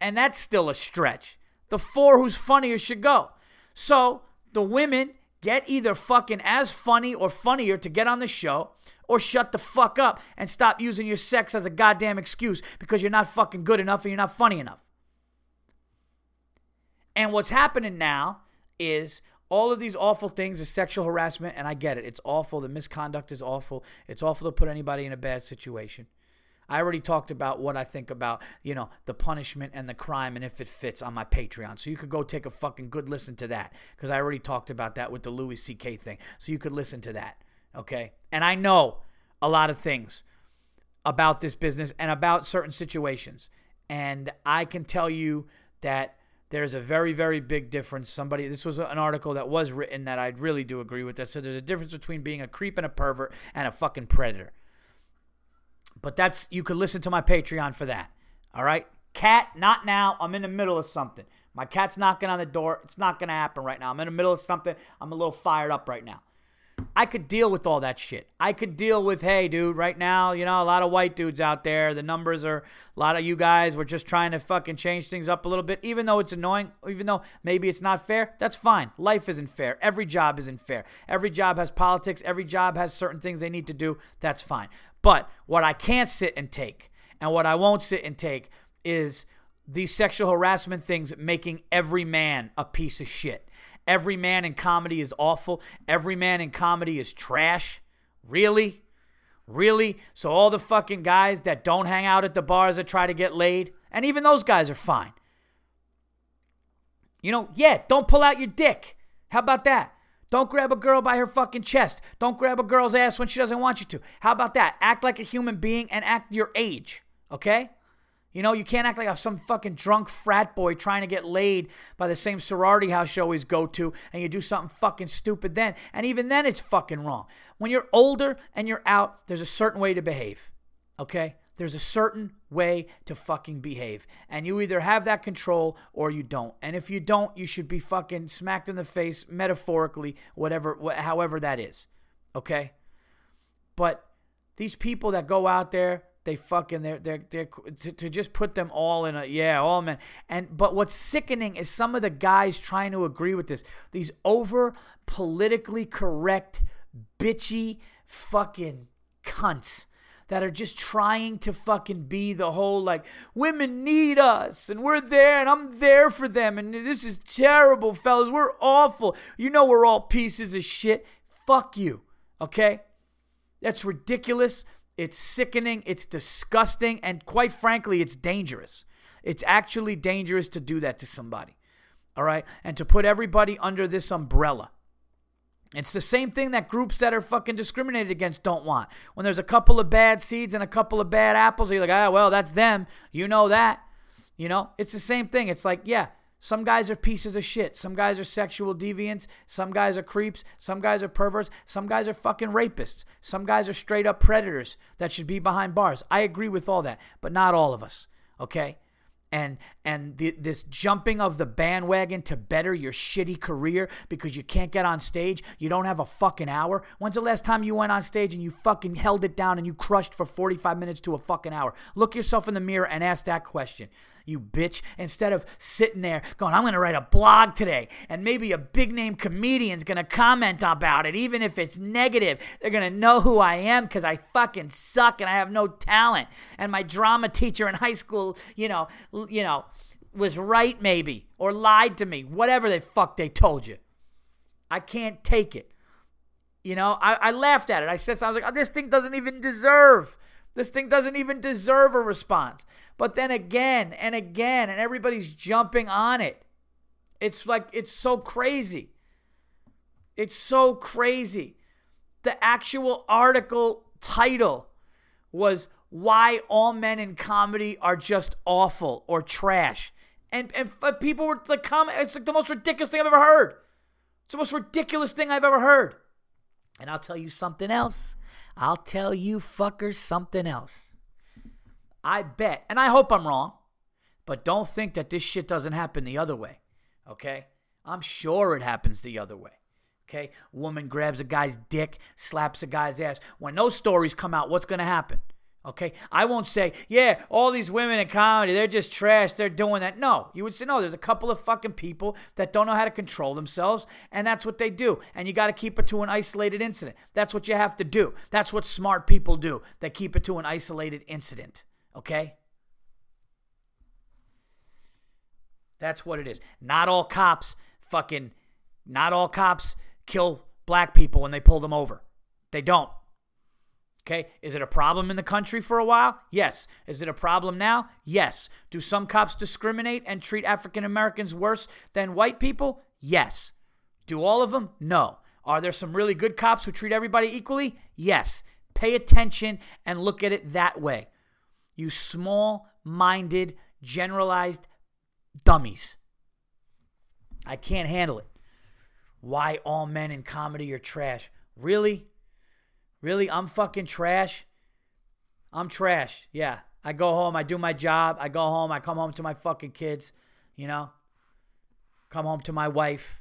and that's still a stretch, the four who's funnier should go. So the women Get either fucking as funny or funnier to get on the show, or shut the fuck up and stop using your sex as a goddamn excuse because you're not fucking good enough and you're not funny enough. And what's happening now is all of these awful things is sexual harassment, and I get it. It's awful. The misconduct is awful. It's awful to put anybody in a bad situation. I already talked about what I think about, you know, the punishment and the crime and if it fits on my Patreon. So you could go take a fucking good listen to that because I already talked about that with the Louis C.K. thing. So you could listen to that. Okay. And I know a lot of things about this business and about certain situations. And I can tell you that there's a very, very big difference. Somebody, this was an article that was written that I really do agree with that. So there's a difference between being a creep and a pervert and a fucking predator. But that's you could listen to my Patreon for that. All right? Cat, not now. I'm in the middle of something. My cat's knocking on the door. It's not going to happen right now. I'm in the middle of something. I'm a little fired up right now. I could deal with all that shit. I could deal with, hey, dude, right now, you know, a lot of white dudes out there. The numbers are a lot of you guys. We're just trying to fucking change things up a little bit, even though it's annoying, even though maybe it's not fair. That's fine. Life isn't fair. Every job isn't fair. Every job has politics. Every job has certain things they need to do. That's fine. But what I can't sit and take, and what I won't sit and take, is these sexual harassment things making every man a piece of shit. Every man in comedy is awful. Every man in comedy is trash. Really? Really? So all the fucking guys that don't hang out at the bars that try to get laid, and even those guys are fine. You know, yeah, don't pull out your dick. How about that? Don't grab a girl by her fucking chest. Don't grab a girl's ass when she doesn't want you to. How about that? Act like a human being and act your age, okay? You know, you can't act like some fucking drunk frat boy trying to get laid by the same sorority house you always go to, and you do something fucking stupid then. And even then, it's fucking wrong. When you're older and you're out, there's a certain way to behave, okay? There's a certain way to fucking behave. And you either have that control or you don't. And if you don't, you should be fucking smacked in the face, metaphorically, whatever, however that is, okay? But these people that go out there, they fucking they're they're, they're to, to just put them all in a yeah all men and but what's sickening is some of the guys trying to agree with this these over politically correct bitchy fucking cunts that are just trying to fucking be the whole like women need us and we're there and I'm there for them and this is terrible fellas we're awful you know we're all pieces of shit fuck you okay that's ridiculous it's sickening, it's disgusting, and quite frankly, it's dangerous. It's actually dangerous to do that to somebody. All right? And to put everybody under this umbrella. It's the same thing that groups that are fucking discriminated against don't want. When there's a couple of bad seeds and a couple of bad apples, you're like, ah, well, that's them. You know that. You know, it's the same thing. It's like, yeah, some guys are pieces of shit. Some guys are sexual deviants. Some guys are creeps. Some guys are perverts. Some guys are fucking rapists. Some guys are straight up predators that should be behind bars. I agree with all that, but not all of us. Okay? And and this jumping of the bandwagon to better your shitty career because you can't get on stage, you don't have a fucking hour. When's the last time you went on stage and you fucking held it down and you crushed for 45 minutes to a fucking hour? Look yourself in the mirror and ask that question. You bitch, instead of sitting there going, I'm going to write a blog today, and maybe a big name comedian's going to comment about it, even if it's negative. They're going to know who I am because I fucking suck and I have no talent. And my drama teacher in high school, you know, you know, was right maybe or lied to me, whatever the fuck they told you. I can't take it. You know, I, I laughed at it. I said, I was like, oh, this thing doesn't even deserve. This thing doesn't even deserve a response. But then again and again, and everybody's jumping on it. It's like, it's so crazy. It's so crazy. The actual article title was why all men in comedy are just awful or trash. And and uh, people were like, comment, it's like the most ridiculous thing I've ever heard. It's the most ridiculous thing I've ever heard. And I'll tell you something else. I'll tell you fuckers something else. I bet, and I hope I'm wrong, but don't think that this shit doesn't happen the other way. Okay? I'm sure it happens the other way. Okay? Woman grabs a guy's dick, slaps a guy's ass. When those stories come out, what's going to happen? Okay. I won't say, yeah, all these women in comedy, they're just trash. They're doing that. No. You would say, no, there's a couple of fucking people that don't know how to control themselves, and that's what they do. And you got to keep it to an isolated incident. That's what you have to do. That's what smart people do. They keep it to an isolated incident. Okay. That's what it is. Not all cops fucking, not all cops kill black people when they pull them over. They don't. Okay. Is it a problem in the country for a while? Yes. Is it a problem now? Yes. Do some cops discriminate and treat African Americans worse than white people? Yes. Do all of them? No. Are there some really good cops who treat everybody equally? Yes. Pay attention and look at it that way. You small minded, generalized dummies. I can't handle it. Why all men in comedy are trash. Really? Really? I'm fucking trash? I'm trash. Yeah. I go home, I do my job, I go home, I come home to my fucking kids, you know? Come home to my wife.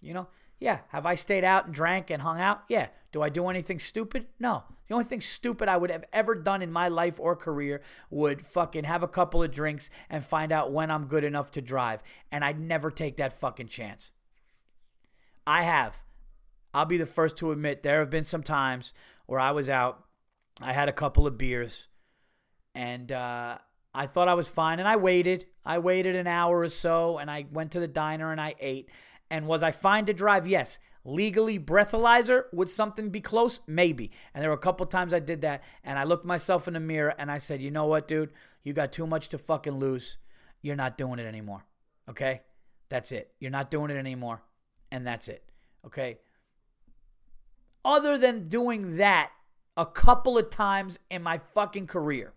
You know? Yeah. Have I stayed out and drank and hung out? Yeah. Do I do anything stupid? No. The only thing stupid I would have ever done in my life or career would fucking have a couple of drinks and find out when I'm good enough to drive. And I'd never take that fucking chance. I have. I'll be the first to admit there have been some times where I was out, I had a couple of beers, and uh, I thought I was fine, and I waited. I waited an hour or so, and I went to the diner and I ate. And was I fine to drive? Yes. Legally, breathalyzer, would something be close? Maybe. And there were a couple times I did that, and I looked myself in the mirror and I said, you know what, dude? You got too much to fucking lose. You're not doing it anymore. Okay? That's it. You're not doing it anymore. And that's it. Okay. Other than doing that a couple of times in my fucking career.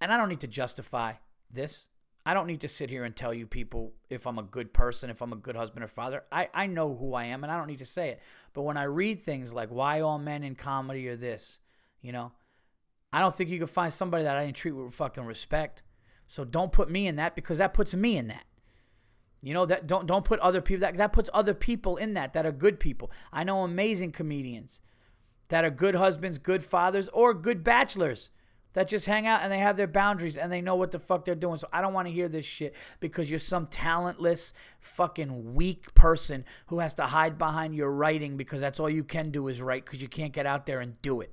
And I don't need to justify this. I don't need to sit here and tell you people if I'm a good person, if I'm a good husband or father. I, I know who I am and I don't need to say it. But when I read things like why all men in comedy are this, you know, I don't think you can find somebody that I didn't treat with fucking respect. So don't put me in that because that puts me in that. You know that don't don't put other people that that puts other people in that that are good people. I know amazing comedians that are good husbands, good fathers, or good bachelors that just hang out and they have their boundaries and they know what the fuck they're doing. So I don't want to hear this shit because you're some talentless, fucking weak person who has to hide behind your writing because that's all you can do is write because you can't get out there and do it.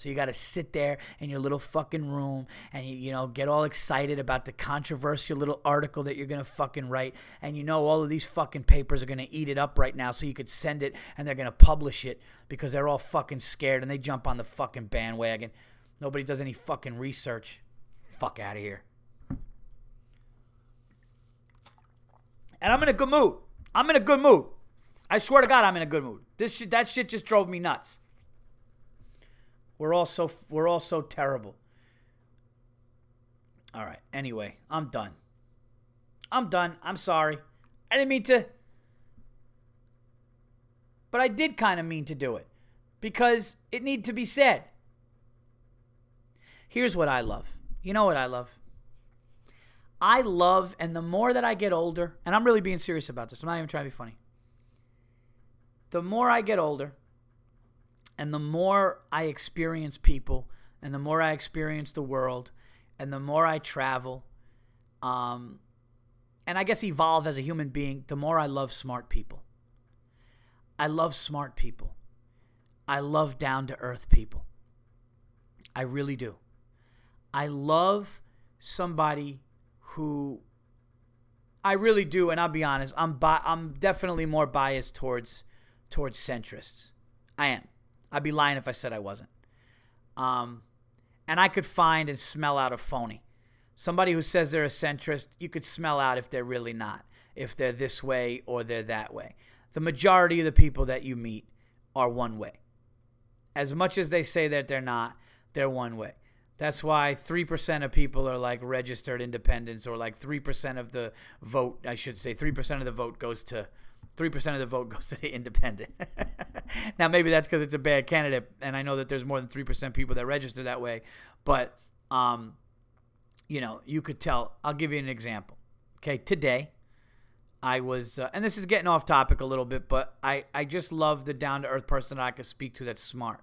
So you got to sit there in your little fucking room and you, you know get all excited about the controversial little article that you're gonna fucking write, and you know all of these fucking papers are gonna eat it up right now, so you could send it and they're gonna publish it because they're all fucking scared and they jump on the fucking bandwagon. Nobody does any fucking research. Fuck out of here. And I'm in a good mood. I'm in a good mood. I swear to God, I'm in a good mood. This shit, that shit just drove me nuts. We're all so we're all so terrible. All right. Anyway, I'm done. I'm done. I'm sorry. I didn't mean to. But I did kind of mean to do it because it needed to be said. Here's what I love. You know what I love? I love, and the more that I get older, and I'm really being serious about this, I'm not even trying to be funny. The more I get older, and the more I experience people, and the more I experience the world, and the more I travel, um, and I guess evolve as a human being, the more I love smart people. I love smart people. I love down to earth people. I really do. I love somebody who I really do, and I'll be honest, I'm bi- I'm definitely more biased towards towards centrists. I am. I'd be lying if I said I wasn't. Um, and I could find and smell out a phony. Somebody who says they're a centrist, you could smell out if they're really not, if they're this way or they're that way. The majority of the people that you meet are one way. As much as they say that they're not, they're one way. That's why 3% of people are like registered independents, or like 3% of the vote, I should say, 3% of the vote goes to. 3% of the vote goes to the independent. now, maybe that's because it's a bad candidate, and I know that there's more than 3% people that register that way, but, um, you know, you could tell. I'll give you an example. Okay, today, I was, uh, and this is getting off topic a little bit, but I, I just love the down to earth person that I could speak to that's smart.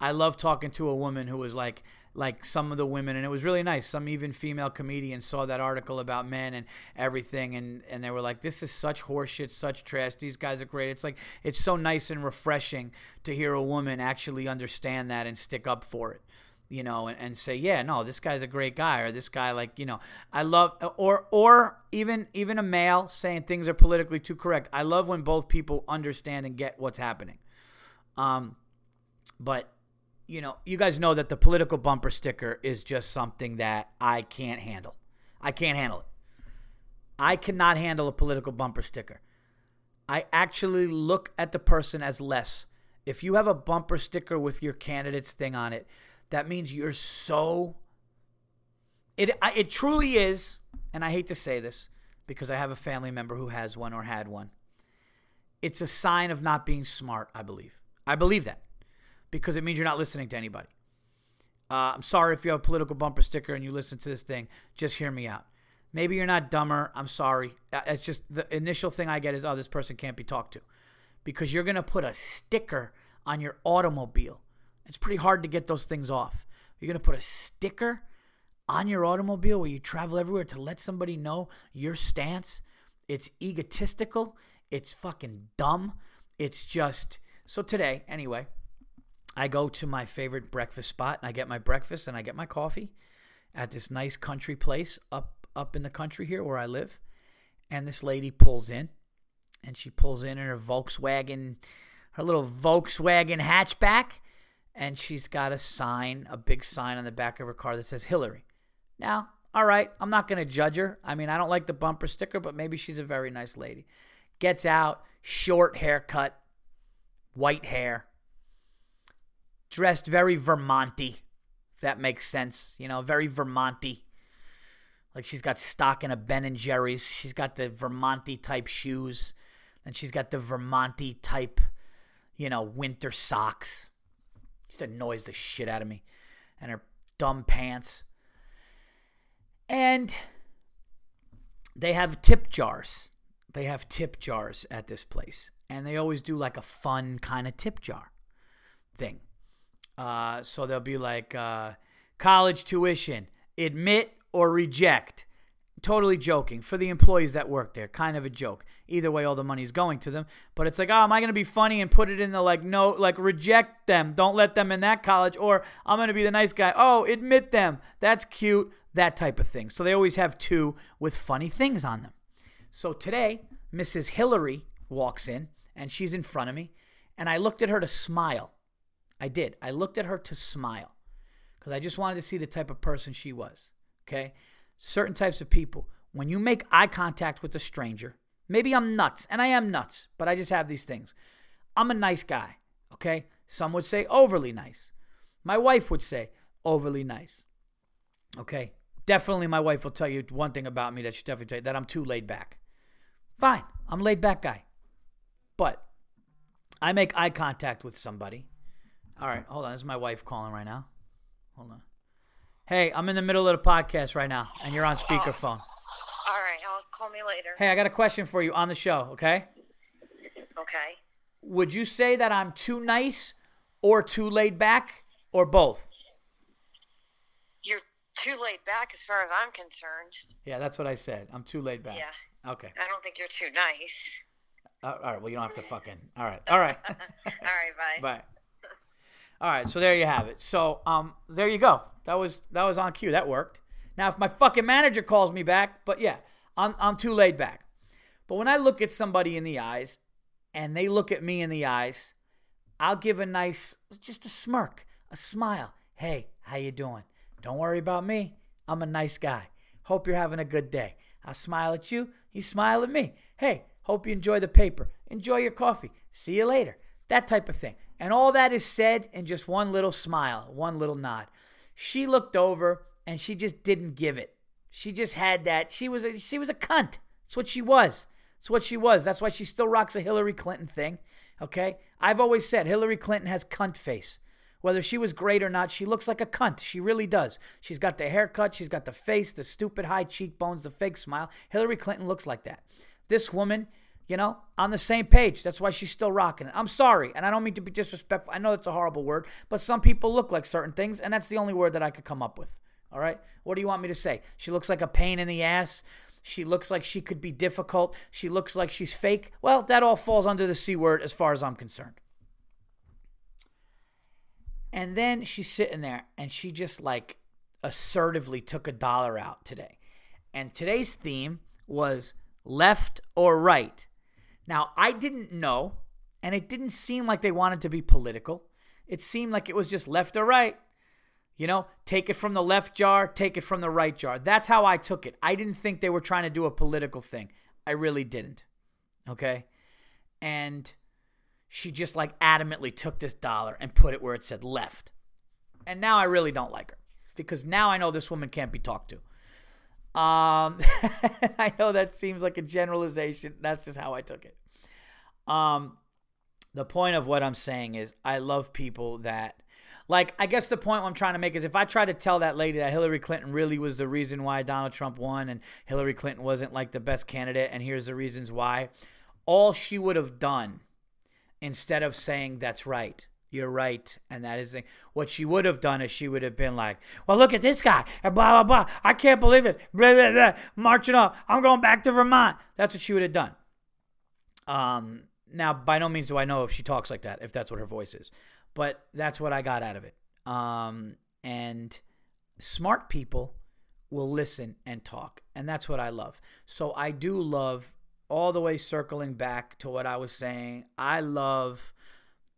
I love talking to a woman who was like, like some of the women and it was really nice. Some even female comedians saw that article about men and everything and and they were like this is such horseshit such trash. These guys are great. It's like it's so nice and refreshing to hear a woman actually understand that and stick up for it you know and, and say yeah no this guy's a great guy or this guy like you know i love or or even even a male saying things are politically too correct. I love when both people understand and get what's happening. Um but you know, you guys know that the political bumper sticker is just something that I can't handle. I can't handle it. I cannot handle a political bumper sticker. I actually look at the person as less. If you have a bumper sticker with your candidate's thing on it, that means you're so. It it truly is, and I hate to say this because I have a family member who has one or had one. It's a sign of not being smart. I believe. I believe that because it means you're not listening to anybody. Uh, I'm sorry if you have a political bumper sticker and you listen to this thing. Just hear me out. Maybe you're not dumber. I'm sorry. Uh, it's just the initial thing I get is, oh, this person can't be talked to. Because you're going to put a sticker on your automobile. It's pretty hard to get those things off. You're going to put a sticker on your automobile where you travel everywhere to let somebody know your stance. It's egotistical. It's fucking dumb. It's just. So today, anyway, I go to my favorite breakfast spot and I get my breakfast and I get my coffee at this nice country place up up in the country here where I live. And this lady pulls in and she pulls in in her Volkswagen, her little Volkswagen hatchback, and she's got a sign, a big sign on the back of her car that says Hillary. Now, all right, I'm not going to judge her. I mean, I don't like the bumper sticker, but maybe she's a very nice lady. Gets out, short haircut, white hair, dressed very Vermonty, if that makes sense. You know, very Vermonty. Like she's got stock in a Ben and Jerry's. She's got the Vermonty type shoes, and she's got the Vermonty type, you know, winter socks. Just annoys the shit out of me, and her dumb pants. And they have tip jars. They have tip jars at this place, and they always do like a fun kind of tip jar thing. Uh, so they'll be like uh, college tuition, admit or reject. Totally joking for the employees that work there. Kind of a joke. Either way, all the money's going to them. But it's like, oh, am I going to be funny and put it in the like, no, like reject them. Don't let them in that college. Or I'm going to be the nice guy. Oh, admit them. That's cute. That type of thing. So they always have two with funny things on them. So today, Mrs. Hillary walks in and she's in front of me. And I looked at her to smile. I did. I looked at her to smile because I just wanted to see the type of person she was. Okay? Certain types of people, when you make eye contact with a stranger, maybe I'm nuts, and I am nuts, but I just have these things. I'm a nice guy. Okay? Some would say overly nice. My wife would say overly nice. Okay? Definitely, my wife will tell you one thing about me that she definitely tell you that I'm too laid back. Fine, I'm laid back guy. But I make eye contact with somebody. All right, hold on. This is my wife calling right now. Hold on. Hey, I'm in the middle of the podcast right now, and you're on speakerphone. All right, I'll call me later. Hey, I got a question for you on the show, okay? Okay. Would you say that I'm too nice or too laid back or both? You're too laid back as far as I'm concerned. Yeah, that's what I said. I'm too laid back. Yeah. Okay. I don't think you're too nice. Uh, all right. Well, you don't have to fucking. All right. All right. All right, bye. Bye. All right, so there you have it. So um, there you go. That was that was on cue. That worked. Now, if my fucking manager calls me back, but yeah, I'm I'm too laid back. But when I look at somebody in the eyes, and they look at me in the eyes, I'll give a nice, just a smirk, a smile. Hey, how you doing? Don't worry about me. I'm a nice guy. Hope you're having a good day. I smile at you. You smile at me. Hey, hope you enjoy the paper. Enjoy your coffee. See you later. That type of thing. And all that is said in just one little smile, one little nod. She looked over and she just didn't give it. She just had that. She was a, she was a cunt. That's what she was. That's what she was. That's why she still rocks a Hillary Clinton thing. Okay? I've always said Hillary Clinton has cunt face. Whether she was great or not, she looks like a cunt. She really does. She's got the haircut, she's got the face, the stupid high cheekbones, the fake smile. Hillary Clinton looks like that. This woman, you know, on the same page. That's why she's still rocking it. I'm sorry, and I don't mean to be disrespectful. I know that's a horrible word, but some people look like certain things, and that's the only word that I could come up with. All right? What do you want me to say? She looks like a pain in the ass. She looks like she could be difficult. She looks like she's fake. Well, that all falls under the C word as far as I'm concerned. And then she's sitting there and she just like assertively took a dollar out today. And today's theme was left or right. Now, I didn't know, and it didn't seem like they wanted to be political. It seemed like it was just left or right. You know, take it from the left jar, take it from the right jar. That's how I took it. I didn't think they were trying to do a political thing. I really didn't. Okay? And she just like adamantly took this dollar and put it where it said left. And now I really don't like her because now I know this woman can't be talked to. Um, I know that seems like a generalization. That's just how I took it. Um, the point of what I'm saying is I love people that, like, I guess the point I'm trying to make is if I try to tell that lady that Hillary Clinton really was the reason why Donald Trump won and Hillary Clinton wasn't like the best candidate, and here's the reasons why, all she would have done instead of saying that's right you're right and that is what she would have done is she would have been like well look at this guy and blah blah blah i can't believe it blah, blah, blah, marching up i'm going back to vermont that's what she would have done. Um now by no means do i know if she talks like that if that's what her voice is but that's what i got out of it um and smart people will listen and talk and that's what i love so i do love all the way circling back to what I was saying, I love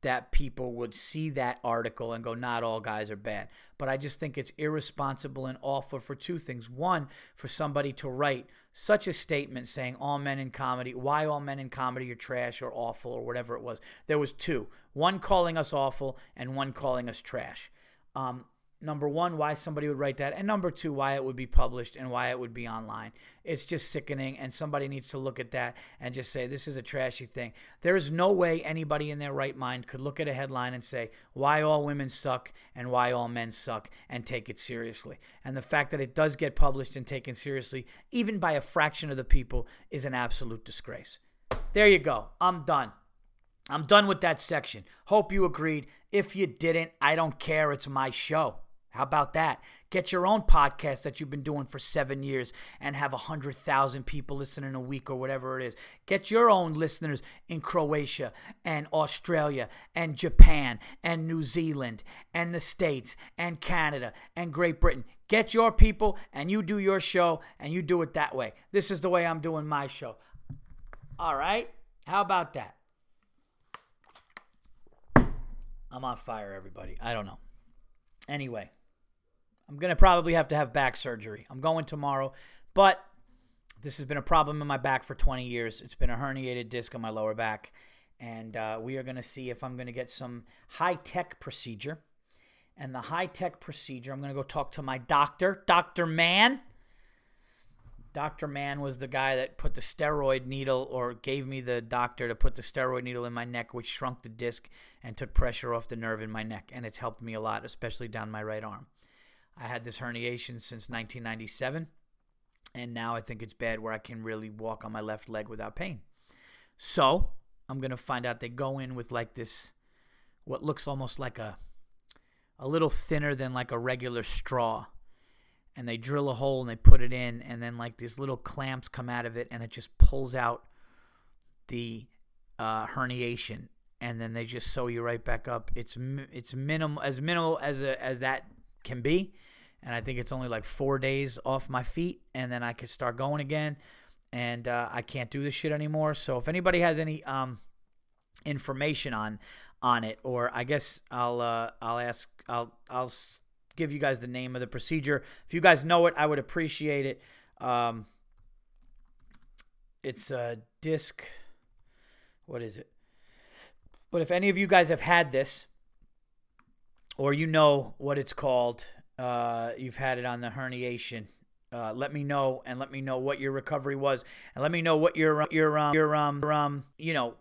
that people would see that article and go, not all guys are bad. But I just think it's irresponsible and awful for two things. One, for somebody to write such a statement saying all men in comedy, why all men in comedy are trash or awful or whatever it was. There was two, one calling us awful and one calling us trash. Um, number one, why somebody would write that, and number two, why it would be published and why it would be online. It's just sickening, and somebody needs to look at that and just say, this is a trashy thing. There is no way anybody in their right mind could look at a headline and say, why all women suck and why all men suck, and take it seriously. And the fact that it does get published and taken seriously, even by a fraction of the people, is an absolute disgrace. There you go. I'm done. I'm done with that section. Hope you agreed. If you didn't, I don't care. It's my show. How about that? Get your own podcast that you've been doing for seven years and have 100,000 people listening a week or whatever it is. Get your own listeners in Croatia and Australia and Japan and New Zealand and the States and Canada and Great Britain. Get your people and you do your show and you do it that way. This is the way I'm doing my show. All right? How about that? I'm on fire, everybody. I don't know. Anyway. I'm going to probably have to have back surgery. I'm going tomorrow, but this has been a problem in my back for 20 years. It's been a herniated disc on my lower back. And uh, we are going to see if I'm going to get some high tech procedure. And the high tech procedure, I'm going to go talk to my doctor, Dr. Mann. Dr. Mann was the guy that put the steroid needle or gave me the doctor to put the steroid needle in my neck, which shrunk the disc and took pressure off the nerve in my neck. And it's helped me a lot, especially down my right arm. I had this herniation since 1997, and now I think it's bad where I can really walk on my left leg without pain. So I'm gonna find out they go in with like this, what looks almost like a, a little thinner than like a regular straw, and they drill a hole and they put it in, and then like these little clamps come out of it, and it just pulls out the uh, herniation, and then they just sew you right back up. It's it's minimal as minimal as a, as that can be. And I think it's only like four days off my feet, and then I could start going again. And uh, I can't do this shit anymore. So if anybody has any um, information on on it, or I guess I'll uh, I'll ask I'll I'll give you guys the name of the procedure. If you guys know it, I would appreciate it. Um, it's a disc. What is it? But if any of you guys have had this, or you know what it's called, uh, you've had it on the herniation. Uh, let me know and let me know what your recovery was and let me know what your your um your um um you know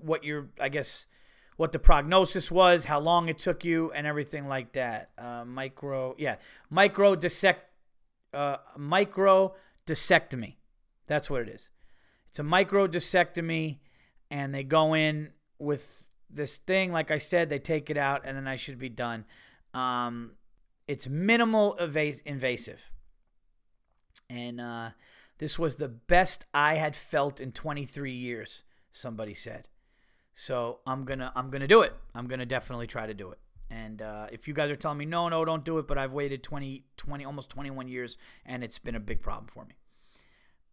what your I guess what the prognosis was, how long it took you, and everything like that. Uh, micro, yeah, micro dissect, uh, micro discectomy. That's what it is. It's a micro discectomy, and they go in with this thing, like I said, they take it out and then I should be done. Um, it's minimal evas- invasive. And uh, this was the best I had felt in 23 years, somebody said. So I'm gonna I'm gonna do it. I'm gonna definitely try to do it. And uh, if you guys are telling me no, no, don't do it, but I've waited 20, 20, almost 21 years, and it's been a big problem for me.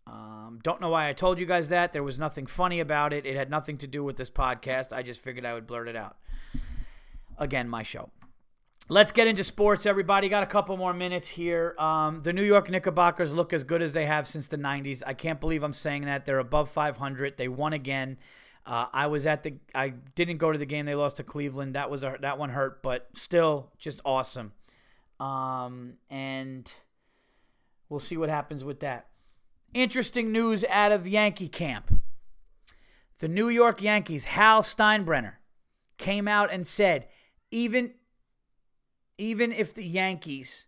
Um, don't know why I told you guys that. There was nothing funny about it. It had nothing to do with this podcast. I just figured I would blurt it out. Again, my show. Let's get into sports, everybody. Got a couple more minutes here. Um, the New York Knickerbockers look as good as they have since the 90s. I can't believe I'm saying that. They're above 500. They won again. Uh, I was at the. I didn't go to the game. They lost to Cleveland. That was a, that one hurt, but still just awesome. Um, and we'll see what happens with that. Interesting news out of Yankee camp. The New York Yankees, Hal Steinbrenner, came out and said, even, even if the Yankees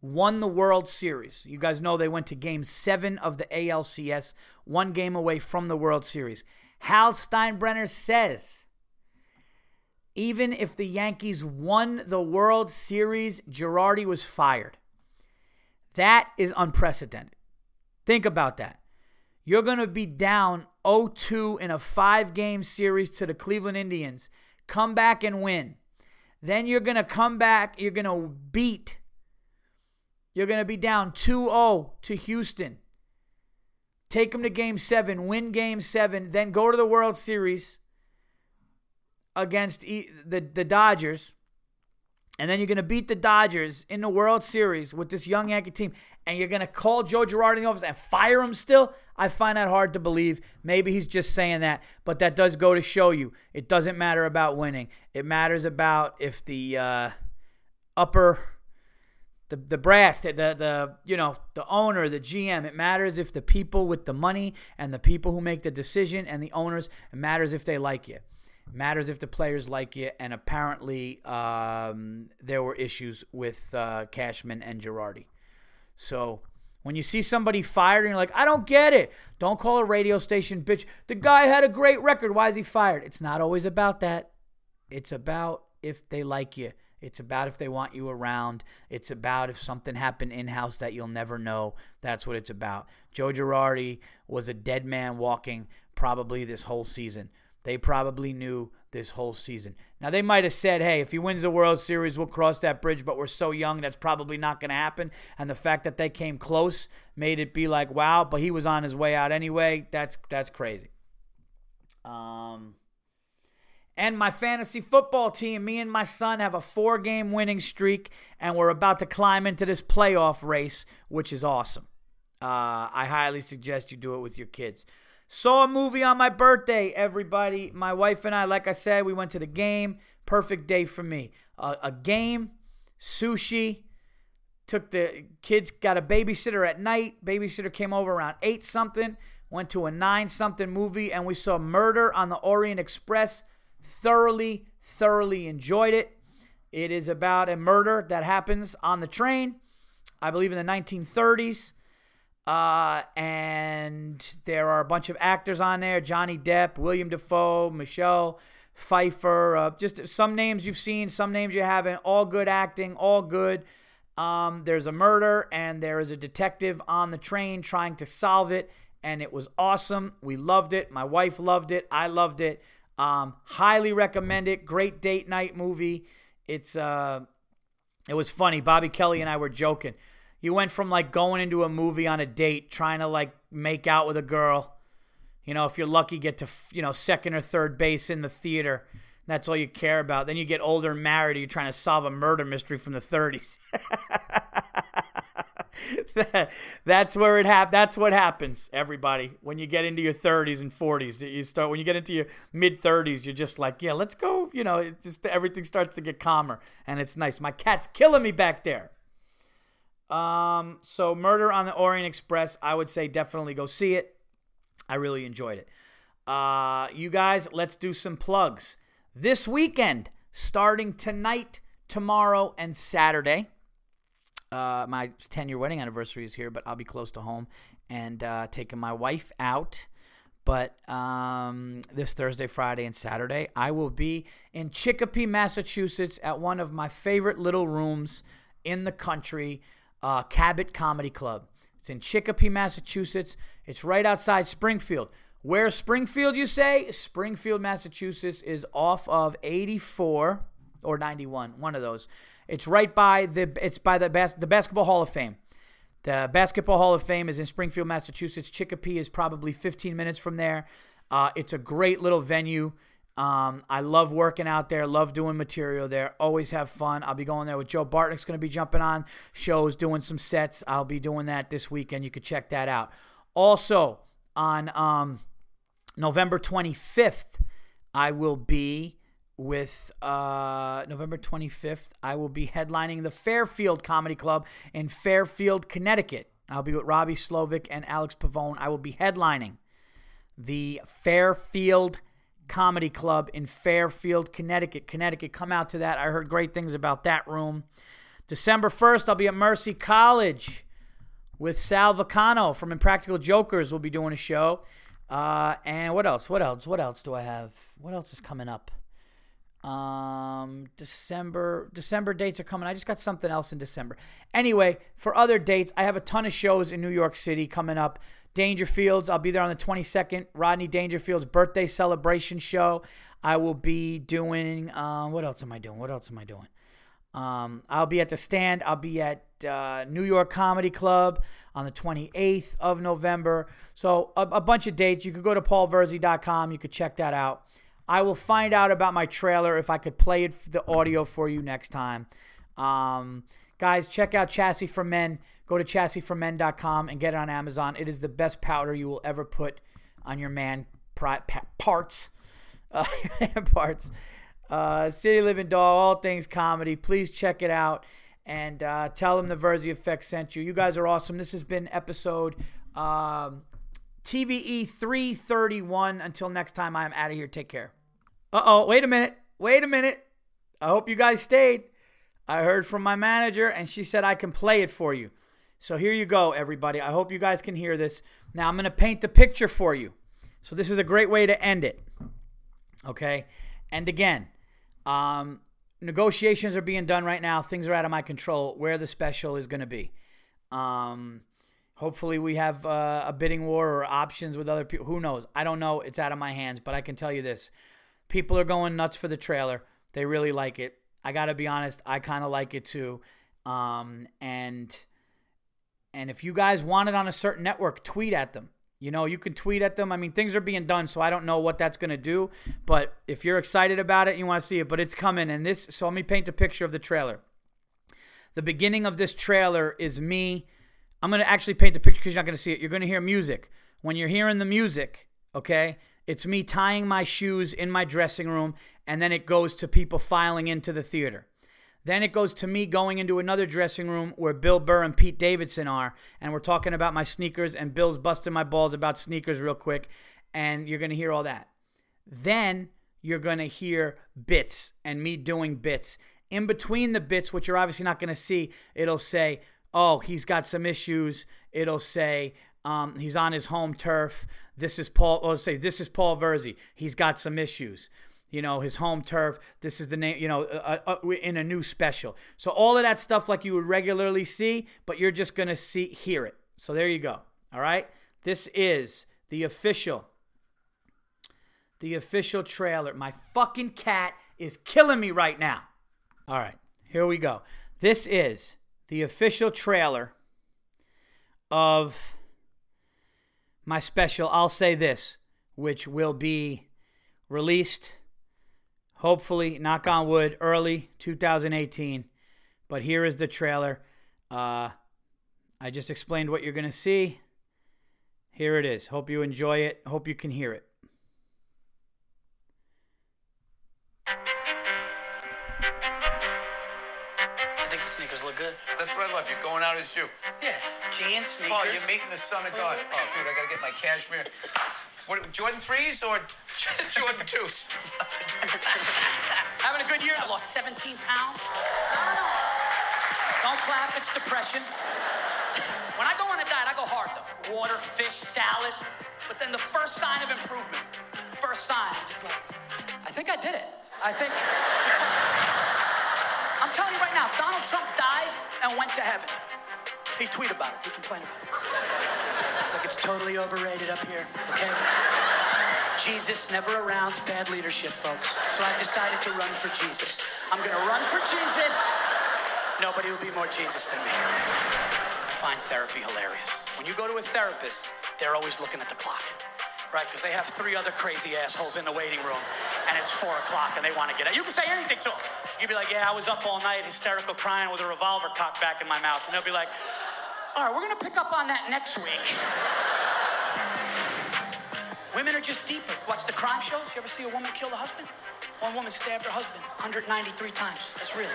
won the World Series, you guys know they went to game seven of the ALCS, one game away from the World Series. Hal Steinbrenner says, even if the Yankees won the World Series, Girardi was fired. That is unprecedented. Think about that. You're going to be down 0 2 in a five game series to the Cleveland Indians, come back and win. Then you're going to come back, you're going to beat, you're going to be down 2 0 to Houston. Take them to game seven, win game seven, then go to the World Series. against the the Dodgers, and then you're going to beat the Dodgers in the World Series with this young Yankee team, and you're going to call Joe Girardi in the office and fire him still, I find that hard to believe. Maybe he's just saying that, but that does go to show you it doesn't matter about winning. It matters about if the uh, upper the the brass, the, the the you know the owner, the GM. It matters if the people with the money and the people who make the decision and the owners. It matters if they like you. Matters if the players like you. And apparently, um, there were issues with uh, Cashman and Girardi. So when you see somebody fired and you're like, I don't get it, don't call a radio station bitch. The guy had a great record. Why is he fired? It's not always about that. It's about if they like you. It's about if they want you around. It's about if something happened in house that you'll never know. That's what it's about. Joe Girardi was a dead man walking probably this whole season. They probably knew this whole season. Now, they might have said, hey, if he wins the World Series, we'll cross that bridge, but we're so young, that's probably not going to happen. And the fact that they came close made it be like, wow, but he was on his way out anyway. That's, that's crazy. Um, and my fantasy football team, me and my son have a four game winning streak, and we're about to climb into this playoff race, which is awesome. Uh, I highly suggest you do it with your kids. Saw a movie on my birthday, everybody. My wife and I, like I said, we went to the game. Perfect day for me. Uh, a game, sushi. Took the kids, got a babysitter at night. Babysitter came over around 8 something. Went to a 9 something movie, and we saw Murder on the Orient Express thoroughly, thoroughly enjoyed it. It is about a murder that happens on the train, I believe in the 1930s. Uh, and there are a bunch of actors on there Johnny Depp, William Dafoe, Michelle Pfeiffer, uh, just some names you've seen, some names you haven't. All good acting, all good. Um, there's a murder, and there is a detective on the train trying to solve it, and it was awesome. We loved it. My wife loved it. I loved it. Um, highly recommend it. Great date night movie. It's uh, it was funny. Bobby Kelly and I were joking. You went from like going into a movie on a date, trying to like make out with a girl. You know, if you're lucky, get to you know second or third base in the theater. That's all you care about. Then you get older and married, you're trying to solve a murder mystery from the 30s. that's where it hap- That's what happens, everybody. When you get into your 30s and 40s, you start. When you get into your mid 30s, you're just like, yeah, let's go. You know, it just everything starts to get calmer, and it's nice. My cat's killing me back there. Um, so Murder on the Orient Express, I would say definitely go see it. I really enjoyed it. Uh, you guys, let's do some plugs. This weekend, starting tonight, tomorrow, and Saturday. Uh, my 10 year wedding anniversary is here, but I'll be close to home and uh, taking my wife out. But um, this Thursday, Friday, and Saturday, I will be in Chicopee, Massachusetts at one of my favorite little rooms in the country, uh, Cabot Comedy Club. It's in Chicopee, Massachusetts. It's right outside Springfield. Where Springfield, you say? Springfield, Massachusetts is off of 84 or 91, one of those. It's right by the it's by the bas- the Basketball Hall of Fame. The Basketball Hall of Fame is in Springfield, Massachusetts. Chicopee is probably 15 minutes from there. Uh, it's a great little venue. Um, I love working out there, love doing material there, always have fun. I'll be going there with Joe Bartnick's going to be jumping on shows, doing some sets. I'll be doing that this weekend. You could check that out. Also, on um, November 25th, I will be with uh, November 25th. I will be headlining the Fairfield Comedy Club in Fairfield, Connecticut. I'll be with Robbie Slovic and Alex Pavone. I will be headlining the Fairfield Comedy Club in Fairfield, Connecticut. Connecticut, come out to that. I heard great things about that room. December 1st, I'll be at Mercy College with Sal Vulcano from Impractical Jokers. We'll be doing a show. Uh, and what else? What else? What else do I have? What else is coming up? Um, December December dates are coming. I just got something else in December. Anyway, for other dates, I have a ton of shows in New York City coming up. Dangerfields, I'll be there on the 22nd. Rodney Dangerfield's birthday celebration show. I will be doing. Uh, what else am I doing? What else am I doing? Um, I'll be at the stand. I'll be at uh, New York Comedy Club on the 28th of November. So a, a bunch of dates. You could go to paulvirzi.com. You could check that out. I will find out about my trailer if I could play it the audio for you next time. Um, guys, check out Chassis for Men. Go to chassisformen.com and get it on Amazon. It is the best powder you will ever put on your man pri- pa- parts. Uh, parts. Uh, City Living Doll, all things comedy. Please check it out and uh, tell them the Virzi Effect sent you. You guys are awesome. This has been episode um, TVE 331. Until next time, I'm out of here. Take care. Uh oh, wait a minute. Wait a minute. I hope you guys stayed. I heard from my manager, and she said I can play it for you. So here you go, everybody. I hope you guys can hear this. Now I'm going to paint the picture for you. So this is a great way to end it. Okay? And again, um, negotiations are being done right now. Things are out of my control where the special is going to be. Um, hopefully, we have uh, a bidding war or options with other people. Who knows? I don't know. It's out of my hands. But I can tell you this people are going nuts for the trailer. They really like it. I got to be honest, I kind of like it too. Um, and and if you guys want it on a certain network, tweet at them. You know, you can tweet at them. I mean, things are being done, so I don't know what that's going to do. But if you're excited about it, you want to see it, but it's coming. And this, so let me paint a picture of the trailer. The beginning of this trailer is me. I'm going to actually paint the picture because you're not going to see it. You're going to hear music. When you're hearing the music, okay, it's me tying my shoes in my dressing room, and then it goes to people filing into the theater. Then it goes to me going into another dressing room where Bill Burr and Pete Davidson are, and we're talking about my sneakers, and Bill's busting my balls about sneakers real quick, and you're going to hear all that. Then you're going to hear bits and me doing bits. In between the bits, which you're obviously not going to see, it'll say, oh, he's got some issues. It'll say, um, he's on his home turf. This is Paul. Or say, this is Paul Virzi. He's got some issues you know, his home turf. This is the name, you know, uh, uh, uh, in a new special. So all of that stuff like you would regularly see, but you're just to see hear it. So there you go. All right? This is the official the official trailer. My fucking cat is killing me right now. All right. Here we go. This is the official trailer of my special I'll say this, which will be released hopefully, knock on wood, early 2018. But here is the trailer. Uh, I just explained what you're going to see. Here it is. Hope you enjoy it. Hope you can hear it. Sneakers. Oh, you're meeting the son of God. Oh, dude, I gotta get my cashmere. What, Jordan threes or Jordan twos? Having a good year. I lost 17 pounds. Don't clap. It's depression. When I go on a diet, I go hard though. Water, fish, salad. But then the first sign of improvement, first sign, I'm just like, I think I did it. I think. I'm telling you right now, Donald Trump died and went to heaven. He tweet about it. He complain about it. Like it's totally overrated up here, okay? Jesus never around bad leadership, folks. So I've decided to run for Jesus. I'm gonna run for Jesus. Nobody will be more Jesus than me. I find therapy hilarious. When you go to a therapist, they're always looking at the clock, right? Because they have three other crazy assholes in the waiting room, and it's four o'clock, and they want to get out. You can say anything to them. You'd be like, "Yeah, I was up all night, hysterical, crying with a revolver cocked back in my mouth," and they'll be like, "All right, we're gonna pick up on that next week." Women are just deeper. Watch the crime shows. You ever see a woman kill a husband? One woman stabbed her husband 193 times. That's real.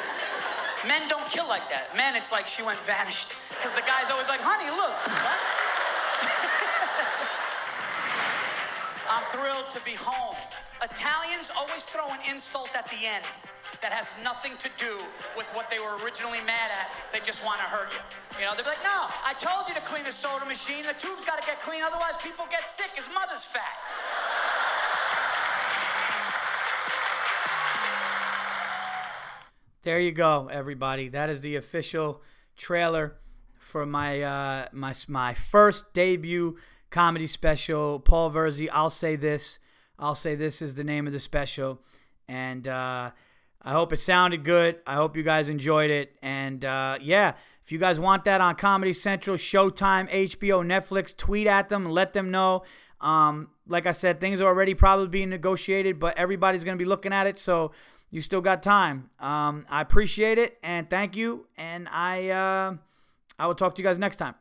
Men don't kill like that. Men, it's like she went vanished. Because the guy's always like, honey, look. I'm thrilled to be home. Italians always throw an insult at the end that has nothing to do with what they were originally mad at. They just want to hurt you. You know, they'll be like, no, I told you to clean the soda machine. The tube's got to get clean, otherwise people get sick. His mother's fat. There you go, everybody. That is the official trailer for my uh, my my first debut comedy special. Paul Virzi. I'll say this. I'll say this is the name of the special, and uh, I hope it sounded good. I hope you guys enjoyed it, and uh, yeah. If you guys want that on Comedy Central, Showtime, HBO, Netflix, tweet at them, let them know. Um, like I said, things are already probably being negotiated, but everybody's going to be looking at it. So you still got time. Um, I appreciate it and thank you. And I, uh, I will talk to you guys next time.